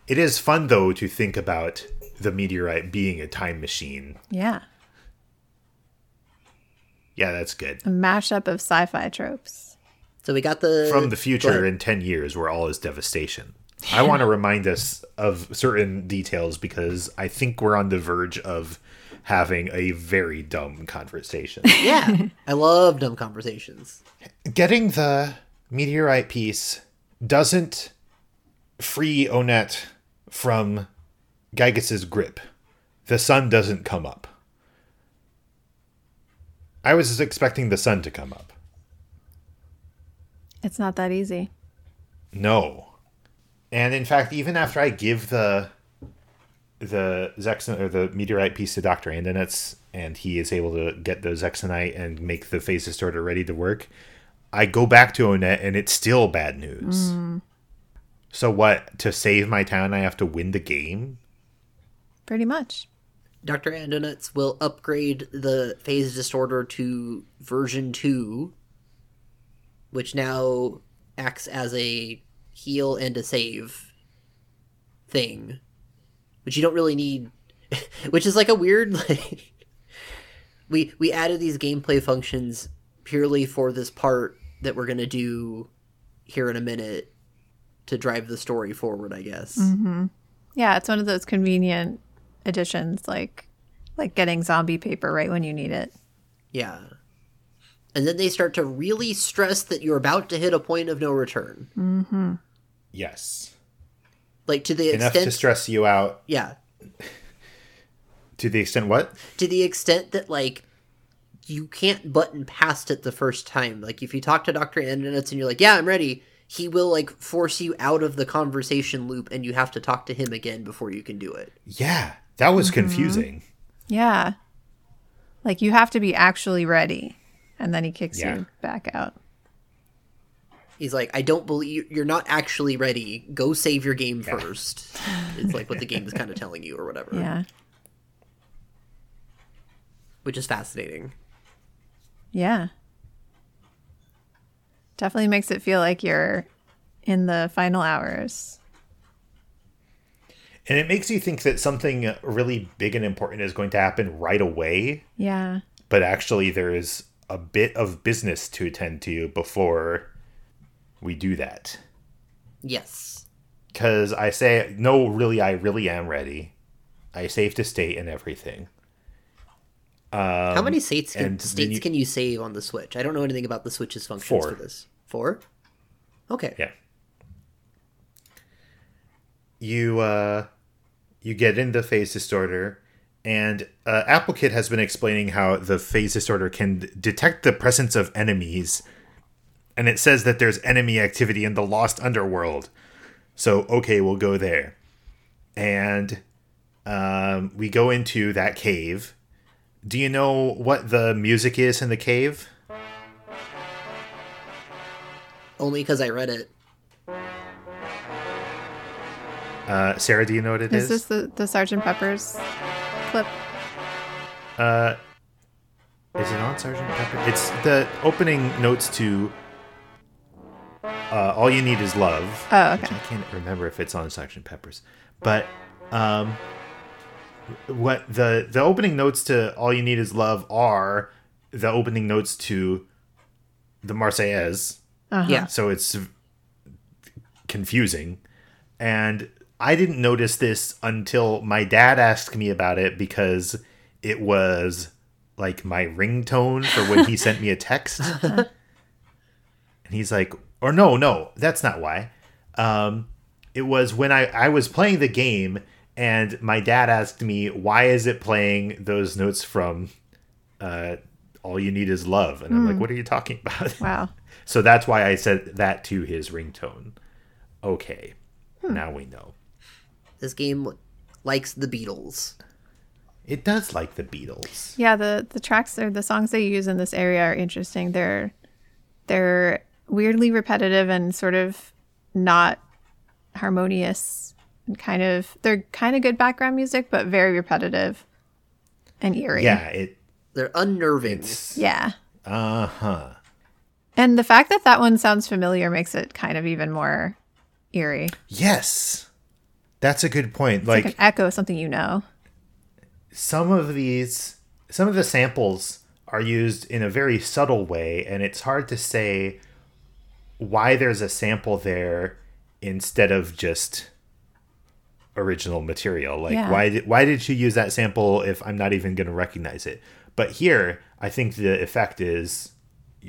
Speaker 1: it is fun though to think about the meteorite being a time machine
Speaker 3: Yeah.
Speaker 1: yeah that's good
Speaker 3: A mashup of sci fi tropes.
Speaker 2: So we got the
Speaker 1: from the future in 10 years where all is devastation. I want to remind us of certain details because I think we're on the verge of having a very dumb conversation.
Speaker 2: Yeah. I love dumb conversations.
Speaker 1: Getting the meteorite piece doesn't free Onett from Giygas's grip. The sun doesn't come up. I was expecting the sun to come up.
Speaker 3: It's not that easy.
Speaker 1: No. And in fact, even after I give the the Zexon or the meteorite piece to Dr. Andonuts and he is able to get the Zexonite and make the phase distorter ready to work, I go back to Onett and it's still bad news. Mm. So what? To save my town I have to win the game?
Speaker 3: Pretty much.
Speaker 2: Dr. Andonuts will upgrade the phase distorter to version 2, which now acts as a heal and a save thing, which you don't really need. which is like a weird like. we we added these gameplay functions purely for this part that we're gonna do here in a minute to drive the story forward. I guess. Mm-hmm.
Speaker 3: Yeah, it's one of those convenient additions, like like getting zombie paper right when you need it.
Speaker 2: Yeah. And then they start to really stress that you're about to hit a point of no return. Mm-hmm.
Speaker 1: Yes.
Speaker 2: Like to the
Speaker 1: Enough
Speaker 2: extent
Speaker 1: to stress you out.
Speaker 2: Yeah.
Speaker 1: To the extent what?
Speaker 2: To the extent that like you can't button past it the first time. Like if you talk to Dr. Andonuts and you're like, Yeah, I'm ready, he will like force you out of the conversation loop and you have to talk to him again before you can do it.
Speaker 1: Yeah, that was mm-hmm. confusing.
Speaker 3: Yeah. Like you have to be actually ready. And then he kicks
Speaker 1: Yeah.
Speaker 3: you back out.
Speaker 2: He's like, I don't believe you're not actually ready. Go save your game first. It's like what the game is kind of telling you or whatever.
Speaker 3: Yeah.
Speaker 2: Which is fascinating.
Speaker 3: Yeah. Definitely makes it feel like you're in the final hours.
Speaker 1: And it makes you think that something really big and important is going to happen right away,
Speaker 3: Yeah.
Speaker 1: but actually there's a bit of business to attend to before we do that.
Speaker 2: Yes.
Speaker 1: Because I say, no, really, I really am ready. I saved a state and everything.
Speaker 2: How many states can,
Speaker 1: Um, and then
Speaker 2: states
Speaker 1: you-
Speaker 2: can you save on the Switch? I don't know anything about the Switch's functions
Speaker 1: Four.
Speaker 2: for this. Four? Okay.
Speaker 1: Yeah. You uh you get into phase distorter and uh, Apple Kid has been explaining how the phase distorter can d- detect the presence of enemies and it says that there's enemy activity in the lost underworld. So okay, we'll go there. And um, we go into that cave. Do you know what the music is in the cave?
Speaker 2: Only because I read it.
Speaker 1: Uh, Sarah, do you know what it is?
Speaker 3: Is this the, the Sergeant Pepper's clip?
Speaker 1: Uh, is it on Sergeant Pepper? It's the opening notes to uh, "All You Need Is Love."
Speaker 3: Oh, okay.
Speaker 1: I can't remember if it's on Sergeant Pepper's, but um, what the the opening notes to "All You Need Is Love" are the opening notes to the Marseillaise.
Speaker 2: Yeah.
Speaker 1: So it's confusing. And I didn't notice this until my dad asked me about it because it was like my ringtone for when he sent me a text. and he's like, or no, no, that's not why. Um, it was when I, I was playing the game and my dad asked me, why is it playing those notes from uh, All You Need Is Love? And I'm like, what are you talking about?
Speaker 3: Wow.
Speaker 1: So that's why I said that to his ringtone. Okay, now we know.
Speaker 2: This game likes the Beatles.
Speaker 1: It does like the Beatles.
Speaker 3: Yeah, the the tracks or the songs they use in this area are interesting. They're they're weirdly repetitive and sort of not harmonious and kind of they're kind of good background music but very repetitive and eerie.
Speaker 1: Yeah, it.
Speaker 2: They're unnerving.
Speaker 3: Yeah.
Speaker 1: Uh huh.
Speaker 3: And the fact that that one sounds familiar makes it kind of even more eerie.
Speaker 1: Yes, that's a good point.
Speaker 3: Like,
Speaker 1: Like,
Speaker 3: an echo of something you know.
Speaker 1: some of these, some of the samples are used in a very subtle way, and it's hard to say why there's a sample there instead of just original material. Like,
Speaker 3: Yeah.
Speaker 1: why did why did you use that sample if I'm not even going to recognize it? But here, I think the effect is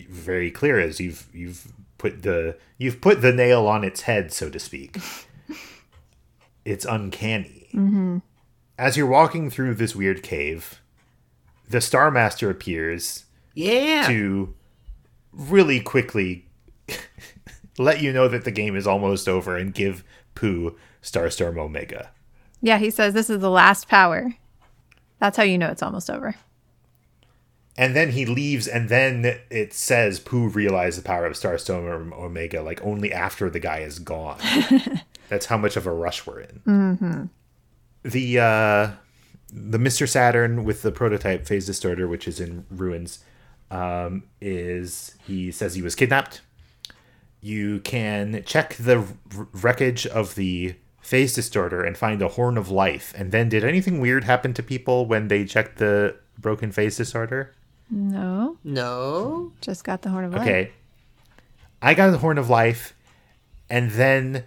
Speaker 1: very clear as you've you've put the you've put the nail on its head, so to speak. it's uncanny. Mm-hmm. As you're walking through this weird cave, the Star Master appears
Speaker 2: Yeah.
Speaker 1: to really quickly let you know that the game is almost over and give Poo Starstorm Omega.
Speaker 3: Yeah, he says this is the last power. That's how you know it's almost over.
Speaker 1: And then he leaves, and then it says Poo realized the power of Starstorm Omega like only after the guy is gone. That's how much of a rush we're in. Mm-hmm. The uh, the Mr. Saturn with the prototype phase distorter, which is in ruins, um, is he says he was kidnapped. You can check the wreckage of the phase distorter and find a horn of life. And then, did anything weird happen to people when they checked the broken phase distorter?
Speaker 3: No,
Speaker 2: No.
Speaker 3: just got the horn of life.
Speaker 1: Okay. I got the horn of life, and then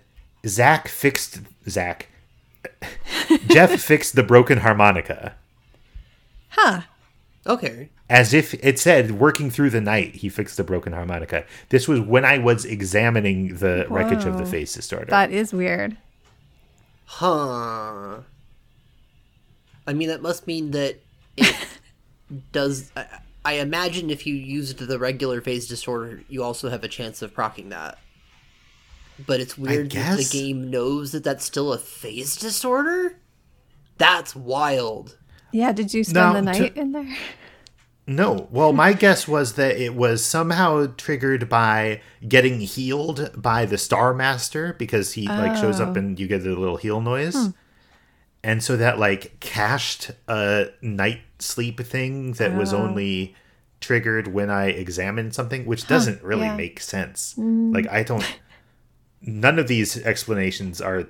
Speaker 1: Zach fixed Zach. Jeff fixed the broken harmonica.
Speaker 3: Huh.
Speaker 2: Okay.
Speaker 1: As if it said, working through the night, he fixed the broken harmonica. This was when I was examining the wreckage of the
Speaker 3: face
Speaker 1: phase distorter.
Speaker 3: That is weird.
Speaker 2: Huh. I mean, that must mean that it does. I, I imagine if you used the regular phase distorter, you also have a chance of procking that. But it's weird that the game knows that that's still a phase distorter. That's wild.
Speaker 3: Yeah, did you spend
Speaker 1: Now,
Speaker 3: the
Speaker 1: to-
Speaker 3: night in there?
Speaker 1: No. Well, my guess was that it was somehow triggered by getting healed by the Star Master because he like shows up
Speaker 3: Oh.
Speaker 1: and you get the little heal noise. Hmm. And so that like cached a night sleep thing that was
Speaker 3: Oh.
Speaker 1: only triggered when I examined something, which doesn't really
Speaker 3: yeah.
Speaker 1: make sense. Mm. Like I don't none of these explanations are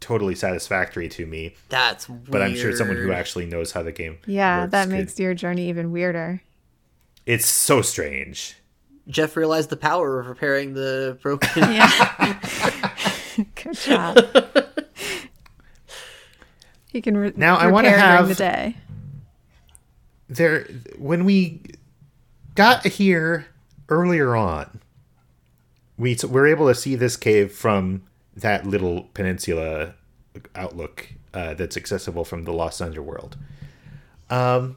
Speaker 1: totally satisfactory to me,
Speaker 2: That's weird.
Speaker 1: but I'm sure someone who actually knows how the game
Speaker 3: Yeah,
Speaker 1: works
Speaker 3: that
Speaker 1: could-
Speaker 3: makes your journey even weirder.
Speaker 1: it's so strange.
Speaker 2: Jeff realized the power of repairing the broken.
Speaker 3: Yeah. Good job. he can re-
Speaker 1: Now, I
Speaker 3: repair during
Speaker 1: have-
Speaker 3: the day.
Speaker 1: there when we got here earlier on we were able to see this cave from that little peninsula outlook uh, that's accessible from the lost underworld um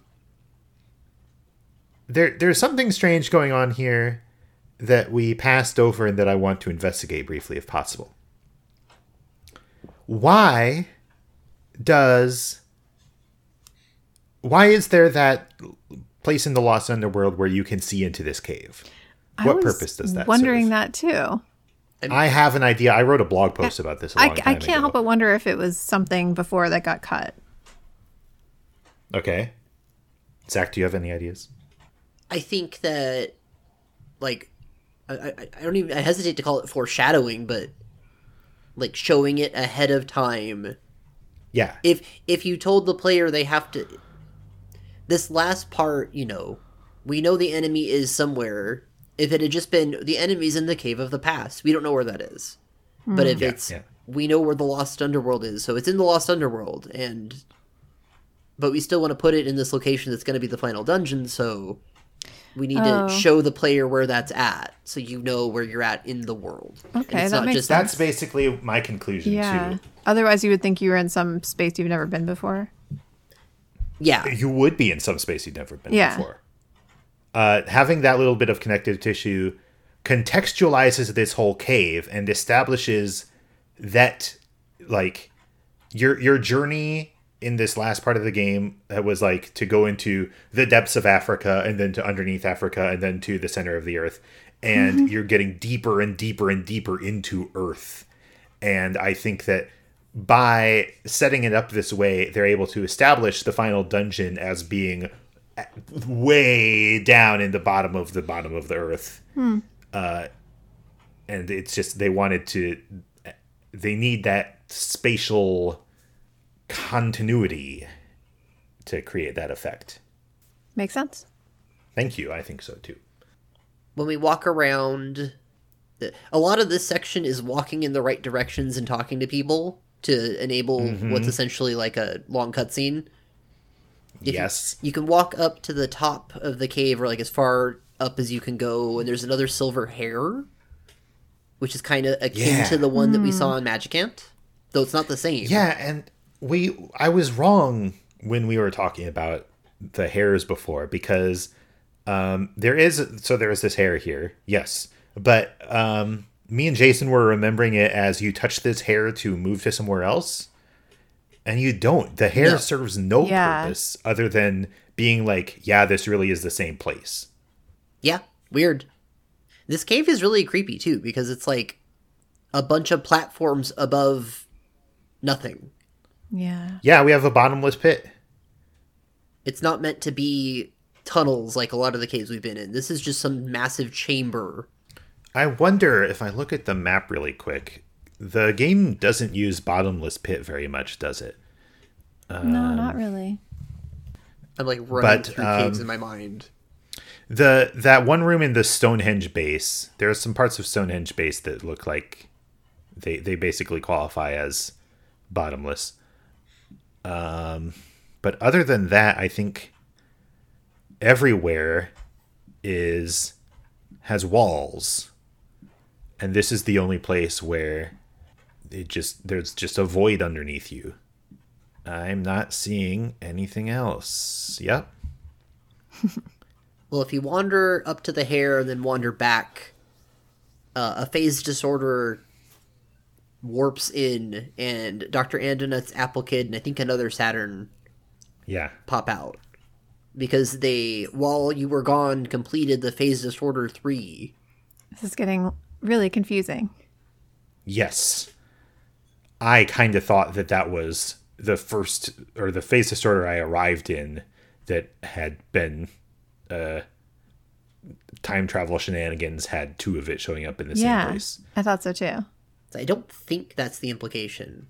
Speaker 1: there there's something strange going on here that we passed over and that I want to investigate briefly if possible why does why is there that place in the lost underworld where you can see into this cave
Speaker 3: I
Speaker 1: what
Speaker 3: was
Speaker 1: purpose does that
Speaker 3: Wondering
Speaker 1: serve?
Speaker 3: that too.
Speaker 1: i have an idea i wrote a blog post about this a
Speaker 3: I,
Speaker 1: long
Speaker 3: I
Speaker 1: time
Speaker 3: can't
Speaker 1: ago.
Speaker 3: help but wonder if it was something before that got cut.
Speaker 1: okay zach do you have any ideas
Speaker 2: I think that, like, I, I, I don't even I hesitate to call it foreshadowing, but like showing it ahead of time.
Speaker 1: Yeah
Speaker 2: If if you told the player they have to, this last part, you know, we know the enemy is somewhere. If it had just been the enemy's in the cave of the past, we don't know where that is. But hmm. if
Speaker 1: Yeah,
Speaker 2: it's
Speaker 1: yeah.
Speaker 2: we know where the lost underworld is, so it's in the lost underworld, and but we still want to put it in this location that's going to be the final dungeon, so we need
Speaker 3: Oh.
Speaker 2: to show the player where that's at, so you know where you're at in the world.
Speaker 3: Okay, that makes
Speaker 2: just
Speaker 1: that's basically my conclusion
Speaker 3: Yeah.
Speaker 1: too
Speaker 3: Otherwise, you would think you were in some space you've never been before.
Speaker 2: yeah,
Speaker 1: you would be in some space you've never been
Speaker 3: Yeah.
Speaker 1: before. Uh, having that little bit of connective tissue contextualizes this whole cave and establishes that like your your journey in this last part of the game that was like to go into the depths of Africa and then to underneath Africa and then to the center of the earth. And you're getting deeper and deeper and deeper into earth. And I think that by setting it up this way they're able to establish the final dungeon as being way down in the bottom of the bottom of the earth. Uh, and it's just they wanted to they need that spatial continuity to create that effect.
Speaker 3: Makes sense.
Speaker 1: thank you. I think so too.
Speaker 2: When we walk around a lot of this section is walking in the right directions and talking to people to enable
Speaker 1: Mm-hmm.
Speaker 2: what's essentially like a long cutscene. If you-
Speaker 1: yes
Speaker 2: You can walk up to the top of the cave or like as far up as you can go and there's another silver hair which is kind of akin
Speaker 1: Yeah.
Speaker 2: to the one that we saw in Magicant, though it's not the same.
Speaker 1: yeah and we i was wrong when we were talking about the hairs before because um there is so there is this hair here yes but um me and jason were remembering it as you touch this hair to move to somewhere else and you don't the hair
Speaker 2: No.
Speaker 1: serves no
Speaker 3: Yeah.
Speaker 1: purpose other than being like yeah this really is the same place
Speaker 2: Yeah, weird. This cave is really creepy too because it's like a bunch of platforms above nothing.
Speaker 3: Yeah.
Speaker 1: yeah we have a bottomless pit
Speaker 2: It's not meant to be tunnels like a lot of the caves we've been in. This is just some massive chamber.
Speaker 1: I wonder if I look at the map really quick, the game doesn't use bottomless pit very much, does it?
Speaker 3: no, not really.
Speaker 2: I'm like running
Speaker 1: But,
Speaker 2: through caves
Speaker 1: um,
Speaker 2: in my mind.
Speaker 1: The that one room in the Stonehenge base, there are some parts of Stonehenge base that look like they they basically qualify as bottomless. Um, but other than that, I think everywhere is has walls, and this is the only place where it just there's just a void underneath you. I'm not seeing anything else. Yep.
Speaker 2: Well, if you wander up to the hair and then wander back, uh, a phase distorter warps in, and Dr. Andonuts Apple Kid and I think another Saturn
Speaker 1: Yeah.
Speaker 2: pop out. Because they, while you were gone, completed the phase distorter 3.
Speaker 3: This is getting really confusing.
Speaker 1: Yes. I kind of thought that that was the first or the phase distorter I arrived in that had been uh time travel shenanigans had two of it showing up in the
Speaker 3: yeah,
Speaker 1: same place.
Speaker 3: I thought so too.
Speaker 2: I don't think that's the implication.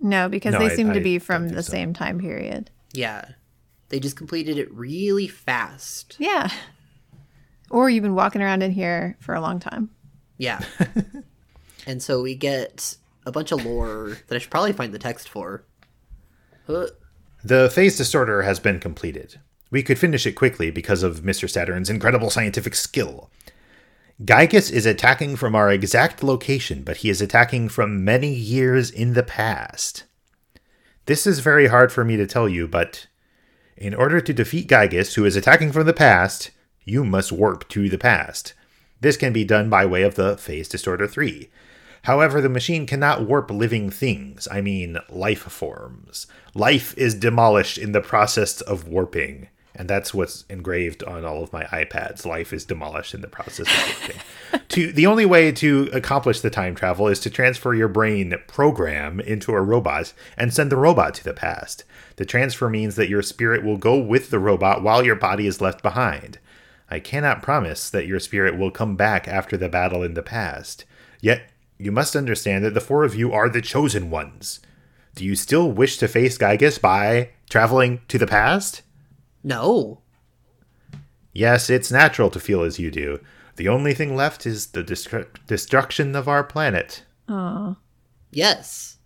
Speaker 3: No, because
Speaker 1: No,
Speaker 3: they
Speaker 1: I-
Speaker 3: seem to be from the
Speaker 1: so.
Speaker 3: same time period.
Speaker 2: Yeah. They just completed it really fast.
Speaker 3: Yeah. Or you've been walking around in here for a long time.
Speaker 2: Yeah. and so we get a bunch of lore that I should probably find the text for. Uh,
Speaker 1: The phase distorter has been completed. We could finish it quickly because of Mr. Saturn's incredible scientific skill. Giygas is attacking from our exact location, but he is attacking from many years in the past. This is very hard for me to tell you, but in order to defeat Giygas, who is attacking from the past, you must warp to the past. This can be done by way of the Phase Distorter 3. However, the machine cannot warp living things, I mean life forms. Life is demolished in the process of warping. And that's what's engraved on all of my iPads. Life is demolished in the process of warping. to the only way to accomplish the time travel is to transfer your brain program into a robot and send the robot to the past. The transfer means that your spirit will go with the robot while your body is left behind. I cannot promise that your spirit will come back after the battle in the past. Yet, you must understand that the four of you are the chosen ones. Do you still wish to face Gygus by traveling to the past?
Speaker 2: no.
Speaker 1: Yes, it's natural to feel as you do. The only thing left is the destru- destruction of our planet.
Speaker 3: Oh.
Speaker 2: Yes.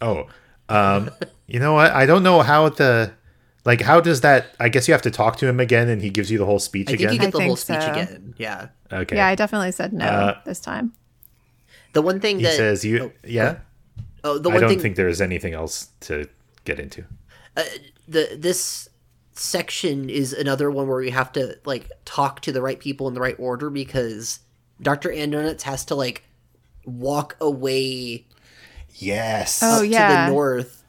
Speaker 1: Oh, um, you know what? I don't know how the like how does that? I guess you have to talk to him again, and he gives you the whole speech
Speaker 2: I think
Speaker 1: again.
Speaker 2: you get
Speaker 3: I
Speaker 2: the whole
Speaker 3: think
Speaker 2: speech
Speaker 3: so.
Speaker 2: again. Yeah.
Speaker 1: okay.
Speaker 3: Yeah, I definitely said no
Speaker 1: Uh,
Speaker 3: this time.
Speaker 2: The one thing
Speaker 1: he
Speaker 2: that
Speaker 1: says you. yeah.
Speaker 2: oh the one I
Speaker 1: don't
Speaker 2: thing
Speaker 1: think there is anything else to get into.
Speaker 2: the this section is another one where we have to like talk to the right people in the right order because Dr. Andonuts has to like walk away
Speaker 1: Yes.
Speaker 3: Oh,
Speaker 2: up to
Speaker 3: yeah.
Speaker 2: the north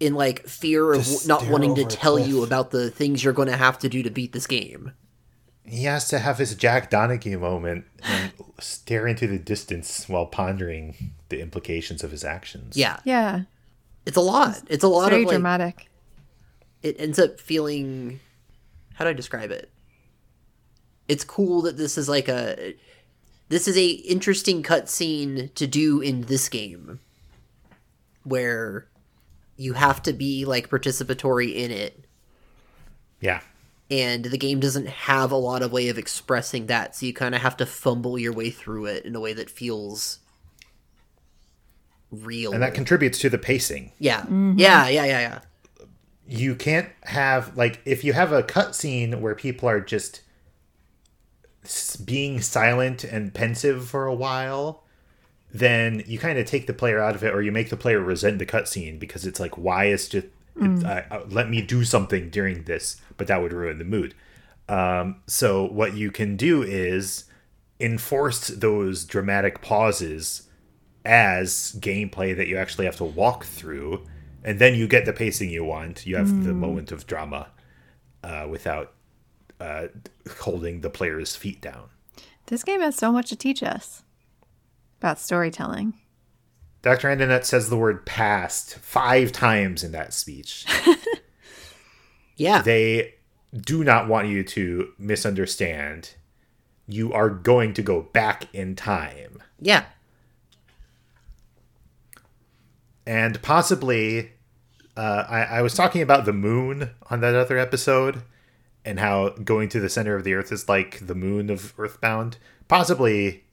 Speaker 2: in like fear of
Speaker 1: To
Speaker 2: not wanting to
Speaker 1: over a
Speaker 2: tell you about the things you're going to have to do to beat this game.
Speaker 1: He has to have his Jack Donaghy moment and stare into the distance while pondering the implications of his actions.
Speaker 2: Yeah,
Speaker 3: Yeah.
Speaker 2: it's a lot. It's a lot
Speaker 3: Very
Speaker 2: of like
Speaker 3: dramatic.
Speaker 2: it ends up feeling how do I describe it? It's cool that this is like a this is a interesting cutscene to do in this game where you have to be like participatory in it.
Speaker 1: Yeah.
Speaker 2: and the game doesn't have a lot of way of expressing that so you kind of have to fumble your way through it in a way that feels real.
Speaker 1: And that contributes to the pacing.
Speaker 2: yeah. Mm-hmm. Yeah yeah yeah yeah.
Speaker 1: You can't have like if you have a cutscene where people are just being silent and pensive for a while then you kind of take the player out of it or you make the player resent the cutscene because it's like why is just it's, uh, let me do something during this but that would ruin the mood um, so what you can do is enforce those dramatic pauses as gameplay that you actually have to walk through, and then you get the pacing you want. You have the moment of drama uh, without uh, holding the player's feet down.
Speaker 3: This game has so much to teach us about storytelling.
Speaker 1: Dr. Andonuts says the word past five times in that speech.
Speaker 2: yeah
Speaker 1: they do not want you to misunderstand. You are going to go back in time.
Speaker 2: yeah
Speaker 1: and possibly uh, I, I was talking about the moon on that other episode and how going to the center of the earth is like the moon of earthbound possibly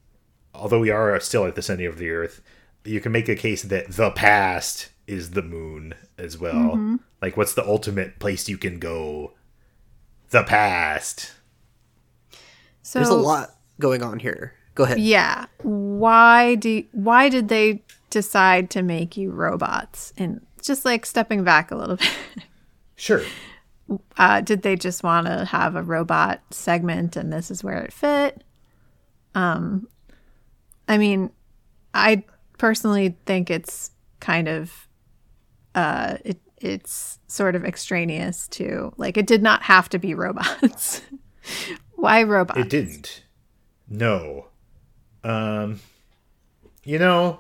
Speaker 1: although we are still at the center of the earth you can make a case that the past is the moon as well like what's the ultimate place you can go the past
Speaker 3: So
Speaker 2: There's a lot going on here. Go ahead.
Speaker 3: Yeah. Why do why did they decide to make you robots? And just like stepping back a little bit.
Speaker 1: sure
Speaker 3: Uh, did they just want to have a robot segment and this is where it fit? Um I mean, I personally think it's kind of uh it it's sort of extraneous to like it did not have to be robots. Why robots?
Speaker 1: It didn't. No. Um you know,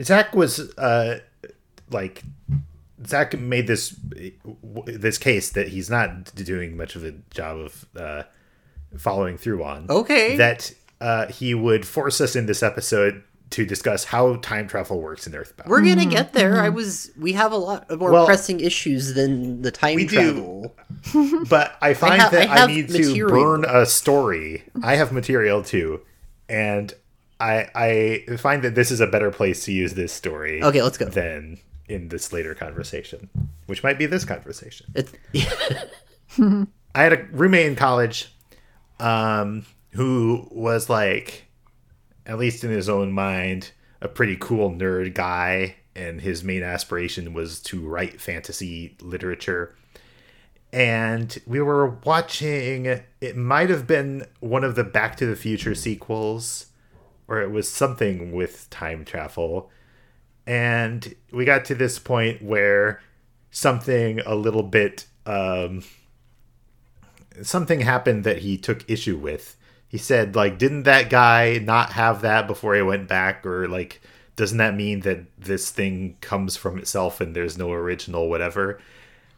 Speaker 1: Zach was uh like Zach made this this case that he's not doing much of a job of uh following through on.
Speaker 2: Okay.
Speaker 1: That uh he would force us in this episode to discuss how time travel works in Earthbound.
Speaker 2: We're gonna get there. I was. We have a lot of more
Speaker 1: Well,
Speaker 2: pressing issues than the time
Speaker 1: we do.
Speaker 2: travel.
Speaker 1: but I find
Speaker 2: ha-
Speaker 1: that
Speaker 2: I
Speaker 1: I, need
Speaker 2: material.
Speaker 1: to burn a story. I have material too, and I I find that this is a better place to use this story.
Speaker 2: Okay, let's go.
Speaker 1: Than in this later conversation, which might be this conversation.
Speaker 2: It's,
Speaker 1: I had a roommate in college, um, who was like, at least in his own mind, a pretty cool nerd guy, and his main aspiration was to write fantasy literature. And we were watching, it might have been one of the Back to the Future sequels, or it was something with time travel. And we got to this point where something a little bit um, something happened that he took issue with. He said, like, didn't that guy not have that before he went back? Or, like, doesn't that mean that this thing comes from itself and there's no original whatever?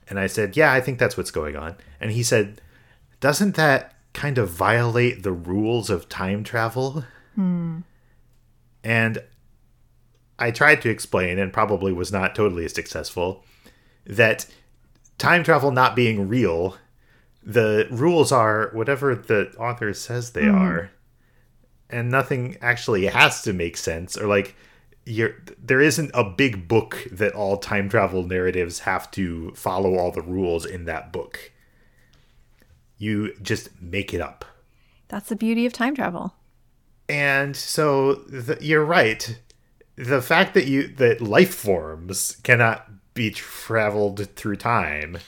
Speaker 1: And I said, yeah, I think that's what's going on. And he said, doesn't that kind of violate the rules of time travel? Hmm. And I tried to explain, and probably was not totally successful, that time travel not being real the rules are whatever the author says they mm-hmm. are and nothing actually has to make sense or like you're there isn't a big book that all time travel narratives have to follow all the rules in that book. You just make it up.
Speaker 3: That's the beauty of time travel.
Speaker 1: and so the, you're right. The fact that you that life forms cannot be traveled through time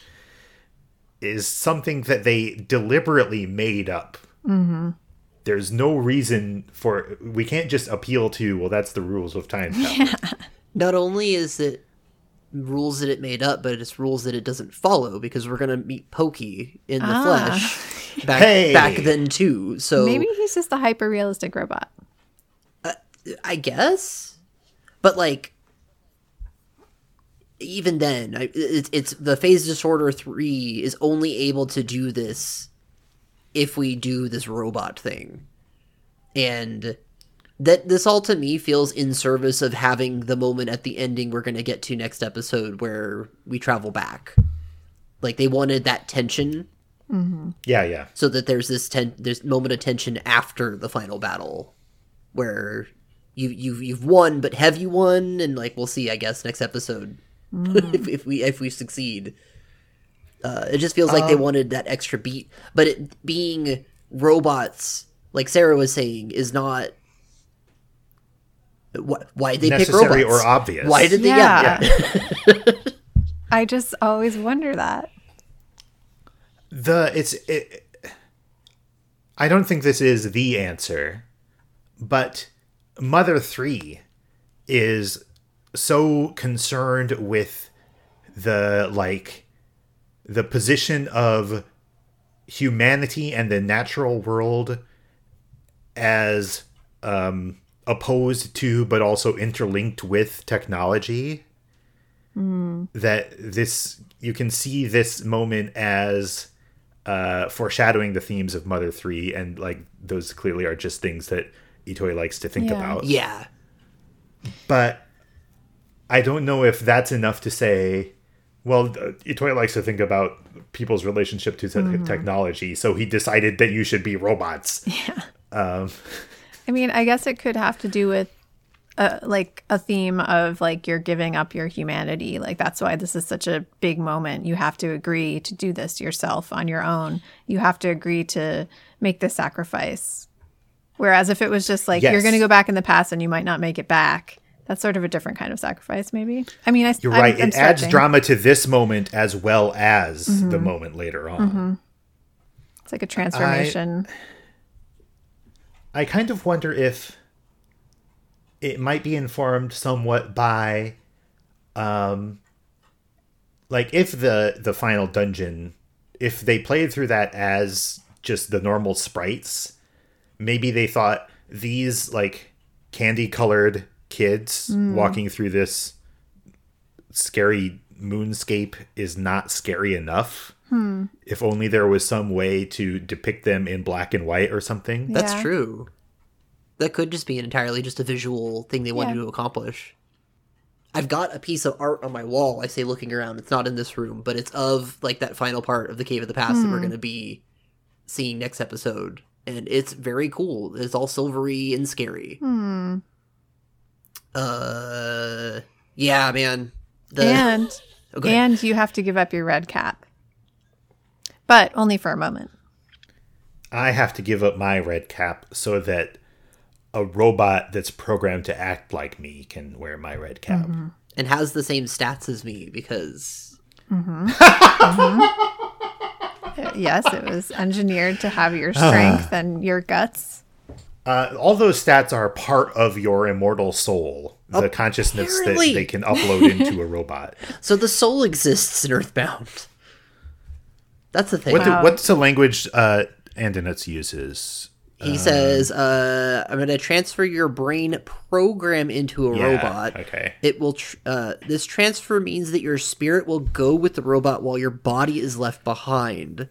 Speaker 1: is something that they deliberately made up mm-hmm. there's no reason for we can't just appeal to well that's the rules of time travel
Speaker 2: not only is it rules that it made up, but it's rules that it doesn't follow because we're gonna meet Pokey in the
Speaker 3: Ah.
Speaker 2: flesh back
Speaker 1: Hey!
Speaker 2: back then too. So
Speaker 3: Maybe he's just a hyper realistic robot.
Speaker 2: I guess, but like even then, I, it's it's the phase distorter three is only able to do this if we do this robot thing, and that this all to me feels in service of having the moment at the ending we're going to get to next episode where we travel back. Like they wanted that tension. Mm-hmm.
Speaker 1: Yeah yeah.
Speaker 2: So that there's this ten there's moment of tension after the final battle where you you've you've won but have you won? And like we'll see i guess next episode if, if we if we succeed uh it just feels like they wanted that extra beat but it being robots like sarah was saying is not wh- why did they
Speaker 1: Necessary
Speaker 2: pick robots
Speaker 1: or obvious.
Speaker 2: why did they yeah,
Speaker 3: Yeah. I just always wonder that.
Speaker 1: the it's it, i don't think this is the answer but mother 3 is so concerned with the like the position of humanity and the natural world as um opposed to but also interlinked with technology that this you can see this moment as uh, foreshadowing the themes of Mother Three, and like those clearly are just things that Itoi likes to think
Speaker 3: Yeah.
Speaker 1: about.
Speaker 2: yeah
Speaker 1: But I don't know if that's enough to say. Well, uh, Itoi likes to think about people's relationship to te- technology, so he decided that you should be robots.
Speaker 3: Yeah.
Speaker 1: Um,
Speaker 3: I mean, I guess it could have to do with uh, like a theme of like you're giving up your humanity. Like that's why this is such a big moment. You have to agree to do this yourself on your own. You have to agree to make the sacrifice. Whereas if it was just like you're going to go back in the past and you might not make it back, that's sort of a different kind of sacrifice, maybe. I mean, I,
Speaker 1: you're
Speaker 3: I'm-
Speaker 1: right.
Speaker 3: I'm
Speaker 1: it adds drama to this moment as well as the moment later on.
Speaker 3: It's like a transformation.
Speaker 1: I kind of wonder if it might be informed somewhat by um like if the the final dungeon if they played through that as just the normal sprites maybe they thought these like candy colored kids hmm. walking through this scary moonscape is not scary enough hmm. if only there was some way to depict them in black and white or something
Speaker 2: That's
Speaker 3: Yeah.
Speaker 2: true. That could just be entirely just a visual thing they wanted
Speaker 3: Yeah.
Speaker 2: to accomplish. I've got a piece of art on my wall. I say looking around. It's not in this room, but it's of like that final part of the Cave of the Past that we're hmm. going to be seeing next episode, and it's very cool. It's all silvery and scary.
Speaker 3: Hmm.
Speaker 2: Uh, yeah, man. The,
Speaker 3: And
Speaker 2: Okay.
Speaker 3: and you have to give up your red cap. But only for a moment.
Speaker 1: I have to give up my red cap so that a robot that's programmed to act like me can wear my red cap.
Speaker 2: and has the same stats as me because
Speaker 3: Uh, yes, it was engineered to have your strength and your guts.
Speaker 1: Uh, all those stats are part of your immortal soul, the consciousness that they can upload into a robot.
Speaker 2: so the soul exists in Earthbound. That's the thing.
Speaker 1: What the,
Speaker 3: Wow.
Speaker 1: what's the language uh, Andonuts uses?
Speaker 2: He says, uh, "I'm going to transfer your brain program into a
Speaker 1: Yeah,
Speaker 2: robot.
Speaker 1: Okay.
Speaker 2: It will. Tr- uh, this transfer means that your spirit will go with the robot while your body is left behind.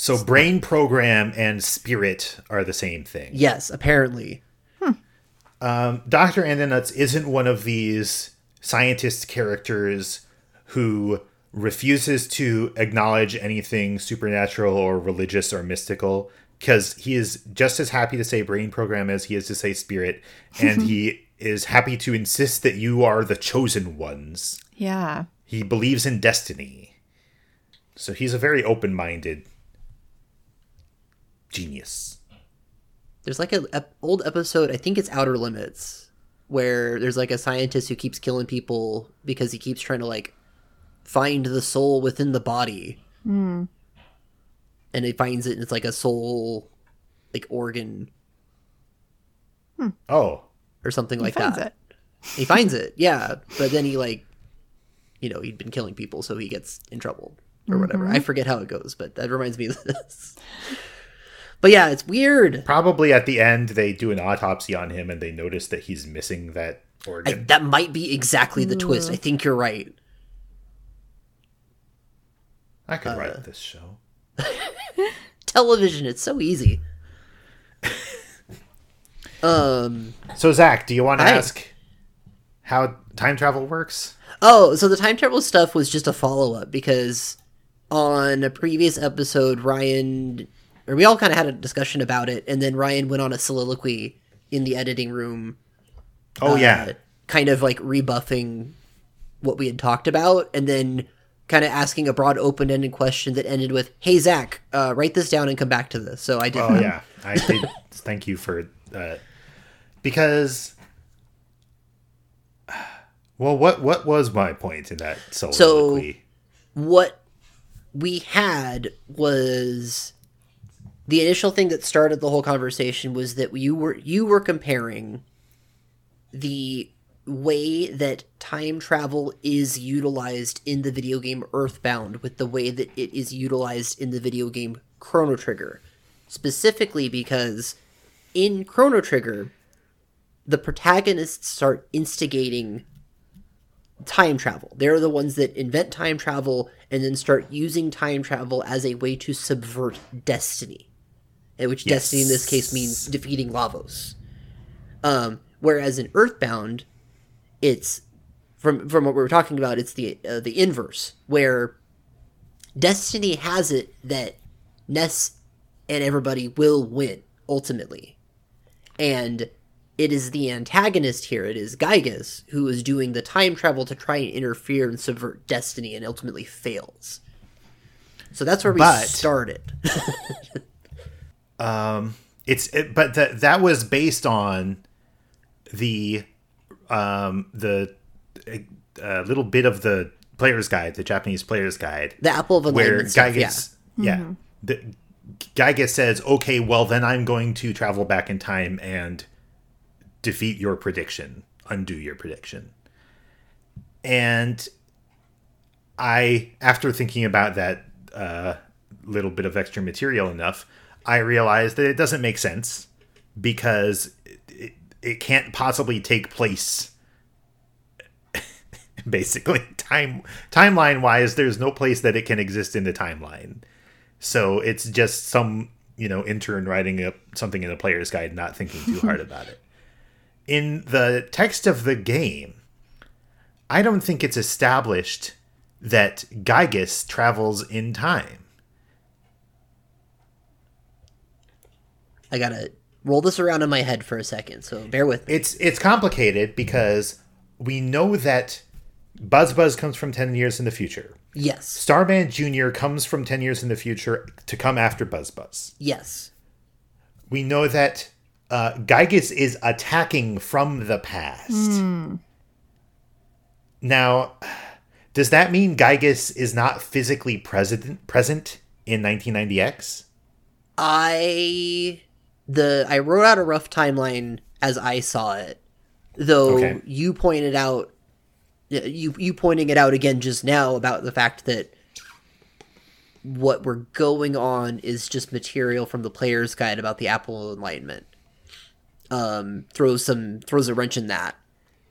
Speaker 1: So brain program and spirit are the same thing.
Speaker 2: Yes, apparently. Hmm.
Speaker 1: Um, Dr. Andonuts isn't one of these scientist characters who refuses to acknowledge anything supernatural or religious or mystical because he is just as happy to say brain program as he is to say spirit and he is happy to insist that you are the chosen ones
Speaker 3: Yeah.
Speaker 1: he believes in destiny so he's a very open-minded genius
Speaker 2: There's like a ep- old episode. I think it's Outer Limits, where there's like a scientist who keeps killing people because he keeps trying to like find the soul within the body. Hmm. And he finds it, and it's like a soul, like organ hmm.
Speaker 1: oh
Speaker 2: or something like
Speaker 3: finds
Speaker 2: that.
Speaker 3: it.
Speaker 2: He finds it, yeah. But then he like, you know, he'd been killing people, so he gets in trouble or mm-hmm. whatever. I forget how it goes, but that reminds me of this. But yeah, it's weird.
Speaker 1: probably at the end they do an autopsy on him and they notice that he's missing that
Speaker 2: I,
Speaker 1: organ
Speaker 2: that might be exactly the twist. I think you're right.
Speaker 1: I could
Speaker 2: uh,
Speaker 1: write this show.
Speaker 2: Television, it's so easy. um.
Speaker 1: So Zach, do you want to ask how time travel works?
Speaker 2: Oh, so the time travel stuff was just a follow up because on a previous episode, Ryan, or we all kind of had a discussion about it, and then Ryan went on a soliloquy in the editing room,
Speaker 1: Oh
Speaker 2: uh,
Speaker 1: yeah.
Speaker 2: kind of like rebuffing what we had talked about, and then kind of asking a broad, open ended question that ended with, "Hey Zach, uh, write this down and come back to this." So I did.
Speaker 1: Oh yeah. I did thank you for uh because well what what was my point in that soliloquy?
Speaker 2: what we had was the initial thing that started the whole conversation was that you were you were comparing the way that time travel is utilized in the video game Earthbound with the way that it is utilized in the video game Chrono Trigger. Specifically because in Chrono Trigger, the protagonists start instigating time travel. They're the ones that invent time travel and then start using time travel as a way to subvert destiny. Which destiny in this case means defeating Lavos. Um, whereas in Earthbound, it's from from what we were talking about, it's the uh, the inverse where Destiny has it that Ness and everybody will win ultimately, and it is the antagonist here. It is Giygas who is doing the time travel to try and interfere and subvert Destiny, and ultimately fails. So that's where we
Speaker 1: But-
Speaker 2: started.
Speaker 1: it's it, but that that was based on the um the uh, little bit of the player's guide the japanese player's guide
Speaker 2: the Apple of
Speaker 1: where
Speaker 2: Enlightenment stuff, yeah.
Speaker 1: Giygas, yeah, the, Giygas says, "Okay, well then I'm going to travel back in time and defeat your prediction, undo your prediction." And I, after thinking about that uh, little bit of extra material enough, I realized that it doesn't make sense because it, it, can't possibly take place. Basically time timeline wise there's no place that it can exist in the timeline. So it's just some you know intern writing up something in a player's guide not thinking too hard about it. In the text of the game i don't think it's established that giygas travels in time
Speaker 2: I gotta roll this around in my head for a second, so bear with me.
Speaker 1: it's it's complicated because we know that buzz buzz comes from 10 years in the future
Speaker 2: Yes,
Speaker 1: starman jr comes from 10 years in the future to come after buzz buzz
Speaker 2: yes,
Speaker 1: we know that uh, Giygas is attacking from the past. Now, does that mean Giygas is not physically present present in 1990X?
Speaker 2: I the I wrote out a rough timeline as I saw it, though
Speaker 1: Okay.
Speaker 2: you pointed out you you pointing it out again just now about the fact that what we're going on is just material from the player's guide about the Apple of Enlightenment. Um, throws some throws a wrench in that.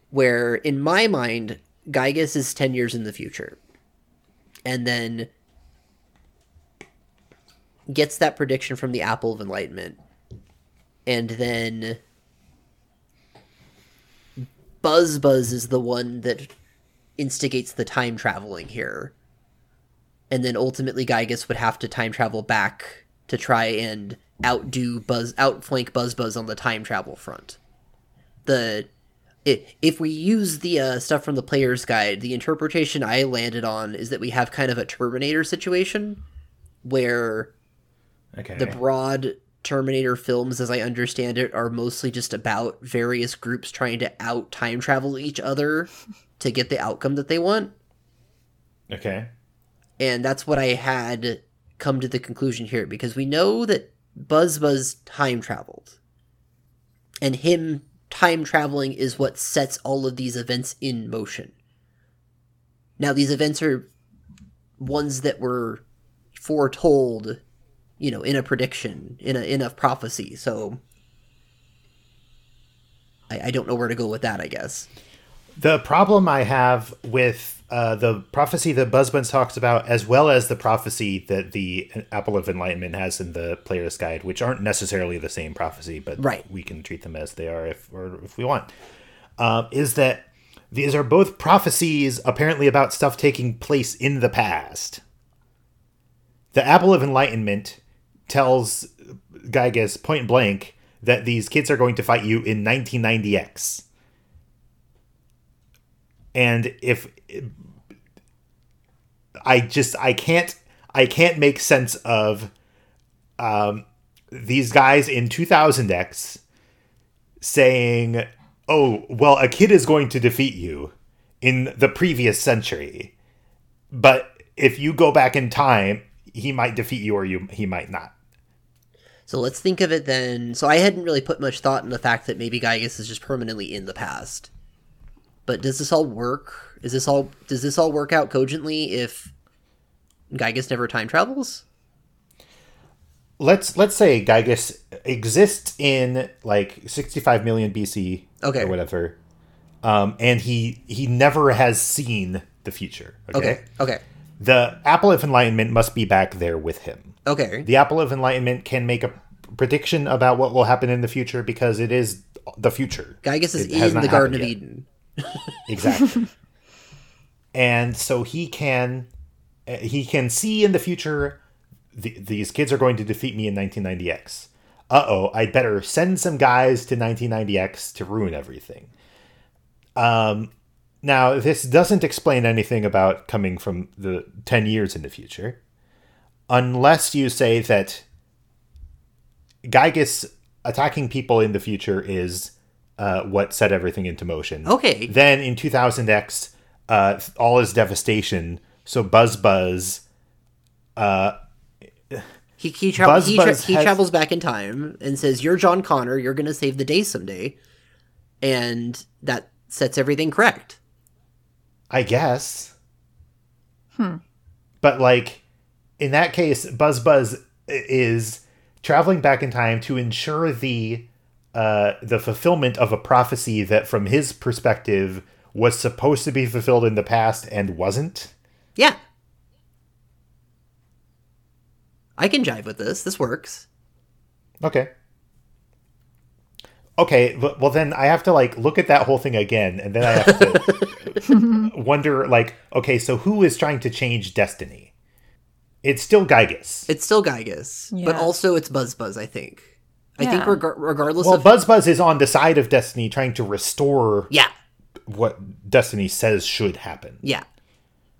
Speaker 2: Where in my mind, Giygas is ten years in the future, and then gets that prediction from the Apple of Enlightenment, and then Buzz Buzz is the one that instigates the time traveling here. And then ultimately Giygas would have to time travel back to try and outdo Buzz outflank Buzz Buzz on the time travel front. The if we use the uh, stuff from the player's guide, the interpretation I landed on is that we have kind of a Terminator situation where
Speaker 1: Okay.
Speaker 2: the broad Terminator films, as I understand it, are mostly just about various groups trying to out time travel each other to get the outcome that they want.
Speaker 1: okay.
Speaker 2: And that's what I had come to the conclusion here because we know that Buzz Buzz time traveled. And him time traveling is what sets all of these events in motion. Now, these events are ones that were foretold, you know, in a prediction, in a in a prophecy. So I, I don't know where to go with that, I guess.
Speaker 1: The problem I have with uh, the prophecy that Buzz Buzz talks about, as well as the prophecy that the Apple of Enlightenment has in the Player's Guide, which aren't necessarily the same prophecy, but
Speaker 2: Right.
Speaker 1: we can treat them as they are if or if we want, um, is that these are both prophecies apparently about stuff taking place in the past. The Apple of Enlightenment tells Giygas point blank that these kids are going to fight you in 1990X. And if I just I can't I can't make sense of um these guys in 2000X saying, "Oh, well, a kid is going to defeat you in the previous century." But if you go back in time, he might defeat you or you he might not.
Speaker 2: So let's think of it then. So I hadn't really put much thought in the fact that maybe Giygas is just permanently in the past. But does this all work? Is this all does this all work out cogently if Giygas never time travels?
Speaker 1: Let's let's say Giygas exists in like 65 million BC
Speaker 2: Okay.
Speaker 1: or whatever. Um, and he he never has seen the future. Okay?
Speaker 2: Okay. Okay.
Speaker 1: The Apple of Enlightenment must be back there with him.
Speaker 2: Okay.
Speaker 1: The Apple of Enlightenment can make a prediction about what will happen in the future because it is the future.
Speaker 2: Giygas is
Speaker 1: It
Speaker 2: in the Garden of
Speaker 1: yet.
Speaker 2: Eden.
Speaker 1: Exactly. and so he can uh, he can see in the future th- these kids are going to defeat me in 1990X. Uh oh, I'd better send some guys to 1990X to ruin everything. Um, now, this doesn't explain anything about coming from the 10 years in the future, unless you say that Giygas attacking people in the future is uh, what set everything into motion.
Speaker 2: Okay.
Speaker 1: Then in 2000X, uh, all is devastation. So Buzz Buzz, uh,
Speaker 2: He he, tra-
Speaker 1: Buzz
Speaker 2: he, tra-
Speaker 1: Buzz
Speaker 2: he
Speaker 1: has-
Speaker 2: travels back in time and says, "You're John Connor. You're going to save the day someday," and that sets everything correct.
Speaker 1: I guess. Hmm. But like, in that case, Buzz Buzz is traveling back in time to ensure the uh, the fulfillment of a prophecy that, from his perspective, was supposed to be fulfilled in the past and wasn't.
Speaker 2: Yeah, I can jive with this. This works.
Speaker 1: Okay. Okay, but- well then I have to like look at that whole thing again, and then I have to wonder like, okay, so who is trying to change destiny? It's still Giygas.
Speaker 2: It's still Giygas, but also it's Buzz Buzz. I think. I think reg- regardless
Speaker 1: Well,
Speaker 2: of
Speaker 1: Buzz Buzz is on the side of Destiny, trying to restore
Speaker 2: yeah,
Speaker 1: what Destiny says should happen.
Speaker 2: yeah,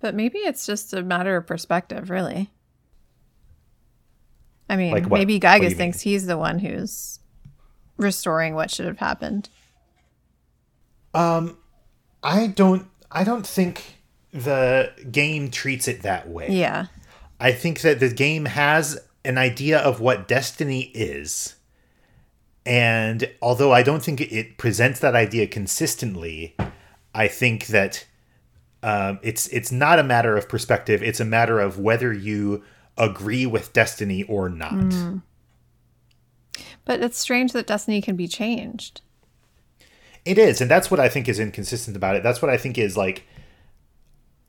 Speaker 3: But maybe it's just a matter of perspective, really. I mean,
Speaker 1: Like
Speaker 3: maybe
Speaker 1: What do you
Speaker 3: Giygas
Speaker 1: mean?
Speaker 3: thinks he's the one who's restoring what should have happened.
Speaker 1: I don't. I don't think the game treats it that way.
Speaker 3: Yeah.
Speaker 1: I think that the game has an idea of what Destiny is. And although I don't think it presents that idea consistently, I think that um, it's it's not a matter of perspective. It's a matter of whether you agree with Destiny or not.
Speaker 3: But it's strange that Destiny can be changed.
Speaker 1: It is, and that's what I think is inconsistent about it. That's what I think is like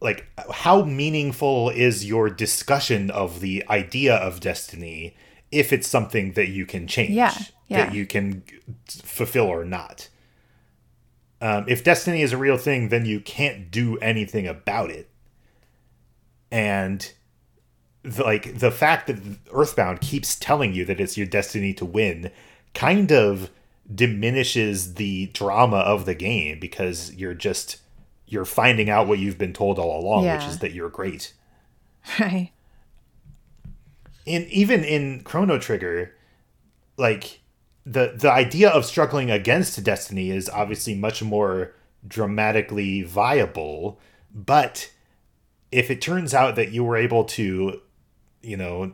Speaker 1: like how meaningful is your discussion of the idea of destiny if it's something that you can change
Speaker 3: Yeah, yeah.
Speaker 1: that you can fulfill or not um, if destiny is a real thing then you can't do anything about it and the, like the fact that earthbound keeps telling you that it's your destiny to win kind of diminishes the drama of the game because you're just you're finding out what you've been told all along which is that you're great
Speaker 3: Right.
Speaker 1: in even in Chrono Trigger, like the the idea of struggling against destiny is obviously much more dramatically viable, but if it turns out that you were able to, you know,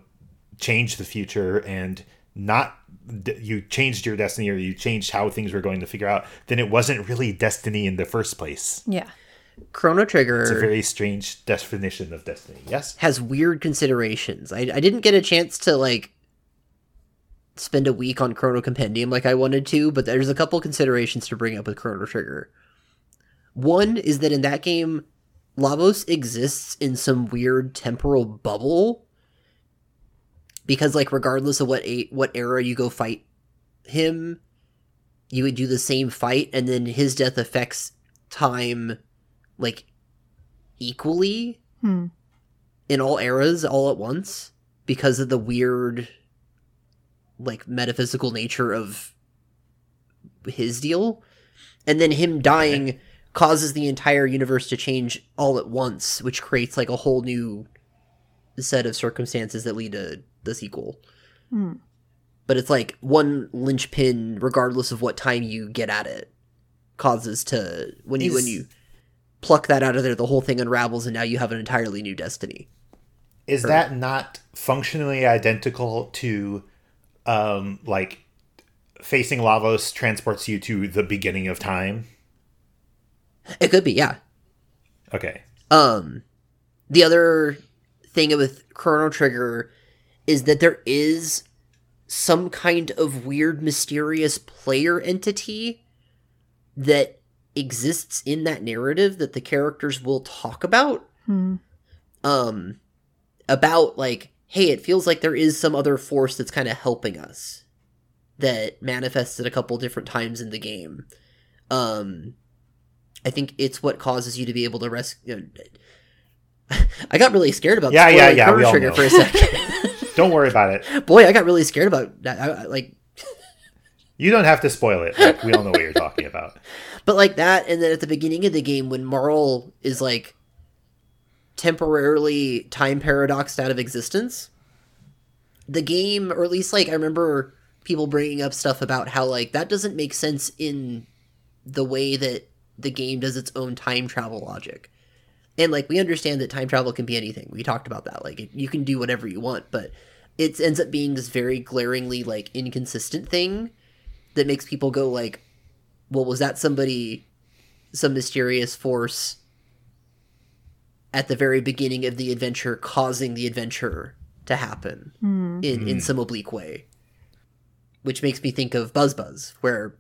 Speaker 1: change the future and not you changed your destiny or you changed how things were going to figure out, then it wasn't really destiny in the first place.
Speaker 3: Yeah.
Speaker 2: Chrono Trigger.
Speaker 1: It's a very strange definition of destiny. Yes.
Speaker 2: has weird considerations. I I didn't get a chance to like spend a week on Chrono Compendium like I wanted to, but there's a couple considerations to bring up with Chrono Trigger. One is that in that game, Lavos exists in some weird temporal bubble because like regardless of what a- what era you go fight him, you would do the same fight and then his death affects time like equally
Speaker 3: Hmm.
Speaker 2: in all eras all at once because of the weird like metaphysical nature of his deal and then him dying causes the entire universe to change all at once which creates like a whole new set of circumstances that lead to the sequel.
Speaker 3: Hmm.
Speaker 2: but it's like one linchpin regardless of what time you get at it causes to when you when
Speaker 1: Is-
Speaker 2: you pluck that out of there the whole thing unravels and now you have an entirely new destiny.
Speaker 1: Is that not functionally identical to um like facing lavos transports you to the beginning of time?
Speaker 2: It could be yeah.
Speaker 1: Okay.
Speaker 2: Um, the other thing with Chrono Trigger is that there is some kind of weird, mysterious player entity that exists in that narrative that the characters will talk about.
Speaker 3: Hmm.
Speaker 2: Um, about like, hey, it feels like there is some other force that's kind of helping us that manifests at a couple different times in the game. Um, I think it's what causes you to be able to rescue. I got really scared about
Speaker 1: Yeah, yeah, yeah, we all
Speaker 2: Trigger
Speaker 1: know.
Speaker 2: for a second.
Speaker 1: Don't worry about it.
Speaker 2: Boy, I got really scared about that. I, I- like,
Speaker 1: You don't have to spoil it. Like, we all know what you're talking about.
Speaker 2: but like that, and then at the beginning of the game, when Marle is like temporarily time paradoxed out of existence, the game, or at least like I remember people bringing up stuff about how like that doesn't make sense in the way that the game does its own time travel logic. And like we understand that time travel can be anything. We talked about that. Like you can do whatever you want, but it ends up being this very glaringly like inconsistent thing that makes people go like, "Well, was that somebody some mysterious force at the very beginning of the adventure causing the adventure to happen hmm. in in hmm. some oblique way?" Which makes me think of Buzz Buzz, where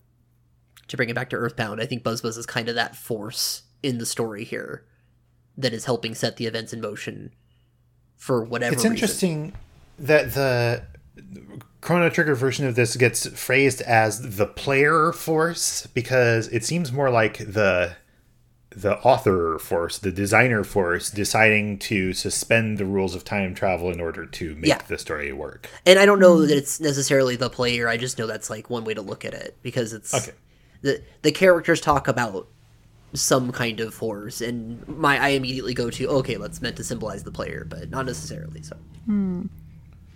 Speaker 2: to bring it back to Earthbound, I think Buzz Buzz is kind of that force in the story here that is helping set the events in motion for whatever
Speaker 1: It's
Speaker 2: reason.
Speaker 1: interesting that the Chrono Trigger version of this gets phrased as the player force because it seems more like the the author force, the designer force, deciding to suspend the rules of time travel in order to make
Speaker 2: Yeah.
Speaker 1: the story work.
Speaker 2: And I don't know that it's necessarily the player. I just know that's like one way to look at it because it's
Speaker 1: Okay.
Speaker 2: the the characters talk about some kind of force, and my I immediately go to okay, let's meant to symbolize the player, but not necessarily. So hmm.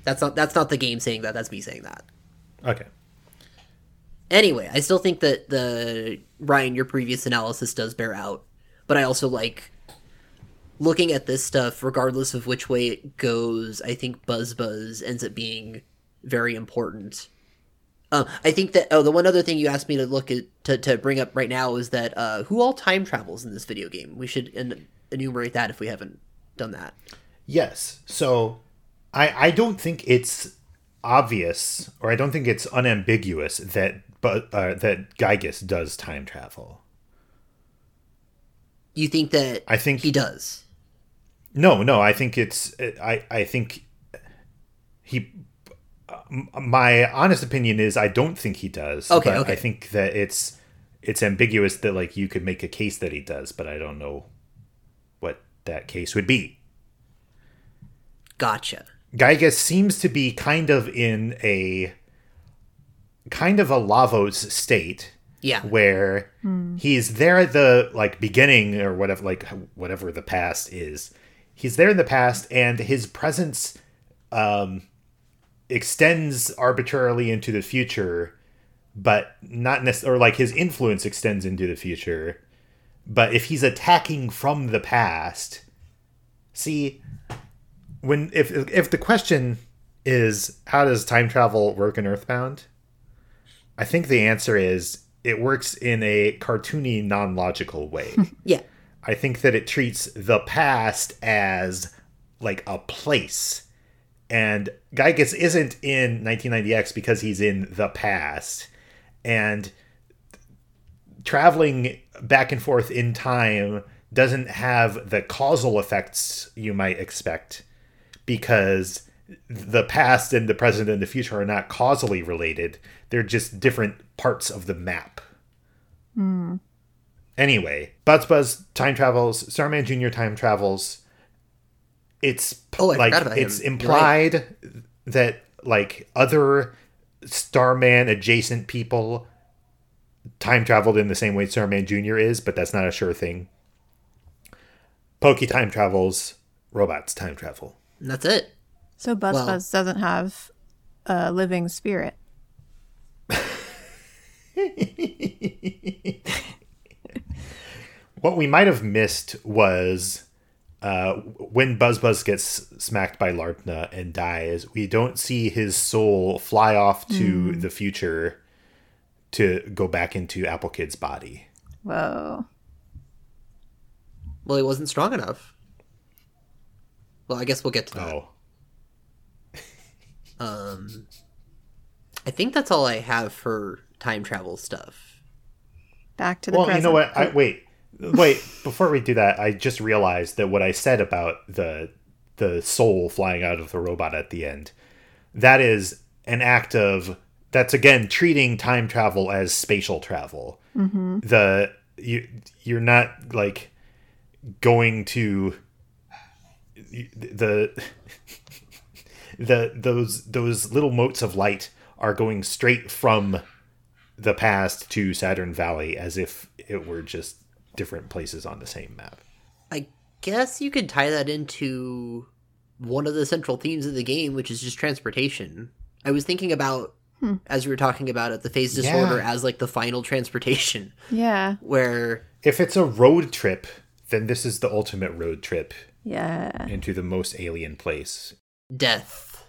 Speaker 2: that's not that's not the game saying that. That's me saying that.
Speaker 1: Okay.
Speaker 2: Anyway, I still think that the Ryan, your previous analysis does bear out, but I also like looking at this stuff, regardless of which way it goes. I think Buzz Buzz ends up being very important. Uh, I think that oh, the one other thing you asked me to look at to, to bring up right now is that uh, who all time travels in this video game. We should en- enumerate that if we haven't done that.
Speaker 1: Yes. So I I don't think it's obvious or I don't think it's unambiguous that but uh, that Giygas does time travel.
Speaker 2: You think that
Speaker 1: I think
Speaker 2: he does?
Speaker 1: No, no, I think it's I I think he my honest opinion is I don't think he does.
Speaker 2: Okay,
Speaker 1: but
Speaker 2: okay.
Speaker 1: I think that it's it's ambiguous that like you could make a case that he does, but I don't know what that case would be.
Speaker 2: Gotcha.
Speaker 1: Giygas seems to be kind of in a kind of a Lavos state
Speaker 2: Yeah.
Speaker 1: where he's there at the like beginning or whatever like whatever the past is he's there in the past and his presence um extends arbitrarily into the future but not necessarily or like his influence extends into the future but if he's attacking from the past see when if if the question is how does time travel work in earthbound I think the answer is it works in a cartoony, non logical way.
Speaker 2: Yeah.
Speaker 1: I think that it treats the past as like a place. And Giygas isn't in 1990X because he's in the past. And traveling back and forth in time doesn't have the causal effects you might expect because the past and the present and the future are not causally related. They're just different parts of the map. Hmm. Anyway, Buzz Buzz time travels, Starman Jr. time travels. It's
Speaker 2: Oh, I
Speaker 1: like
Speaker 2: forgot about him.
Speaker 1: it's
Speaker 2: You're right.
Speaker 1: implied that like other Starman adjacent people time traveled in the same way Starman Jr. is, but that's not a sure thing. Pokey time travels, robots time travel.
Speaker 2: And that's it.
Speaker 3: So Buzz
Speaker 2: Well-
Speaker 3: Buzz doesn't have a living spirit.
Speaker 1: What we might have missed was uh, when Buzz Buzz gets smacked by Lardna and dies, we don't see his soul fly off to the future to go back into Apple Kid's body.
Speaker 3: Whoa.
Speaker 2: Well, he wasn't strong enough. Well, I guess we'll get to that.
Speaker 1: Oh.
Speaker 2: Um, I think that's all I have for time travel stuff.
Speaker 3: Back to the
Speaker 1: Well,
Speaker 3: present.
Speaker 1: you know what? I, wait, wait. Before we do that, I just realized that what I said about the the soul flying out of the robot at the end, that is an act of that's again treating time travel as spatial travel. Mm-hmm. The you you're not like going to the the those those little motes of light are going straight from the past to Saturn Valley as if it were just different places on the same map.
Speaker 2: I guess you could tie that into one of the central themes of the game, which is just transportation. I was thinking about hmm. as we were talking about it, the phase distorter
Speaker 1: Yeah.
Speaker 2: as like the final transportation,
Speaker 3: Yeah.
Speaker 2: where
Speaker 1: If it's a road trip, then this is the ultimate road trip
Speaker 3: Yeah.
Speaker 1: into the most alien place.
Speaker 2: death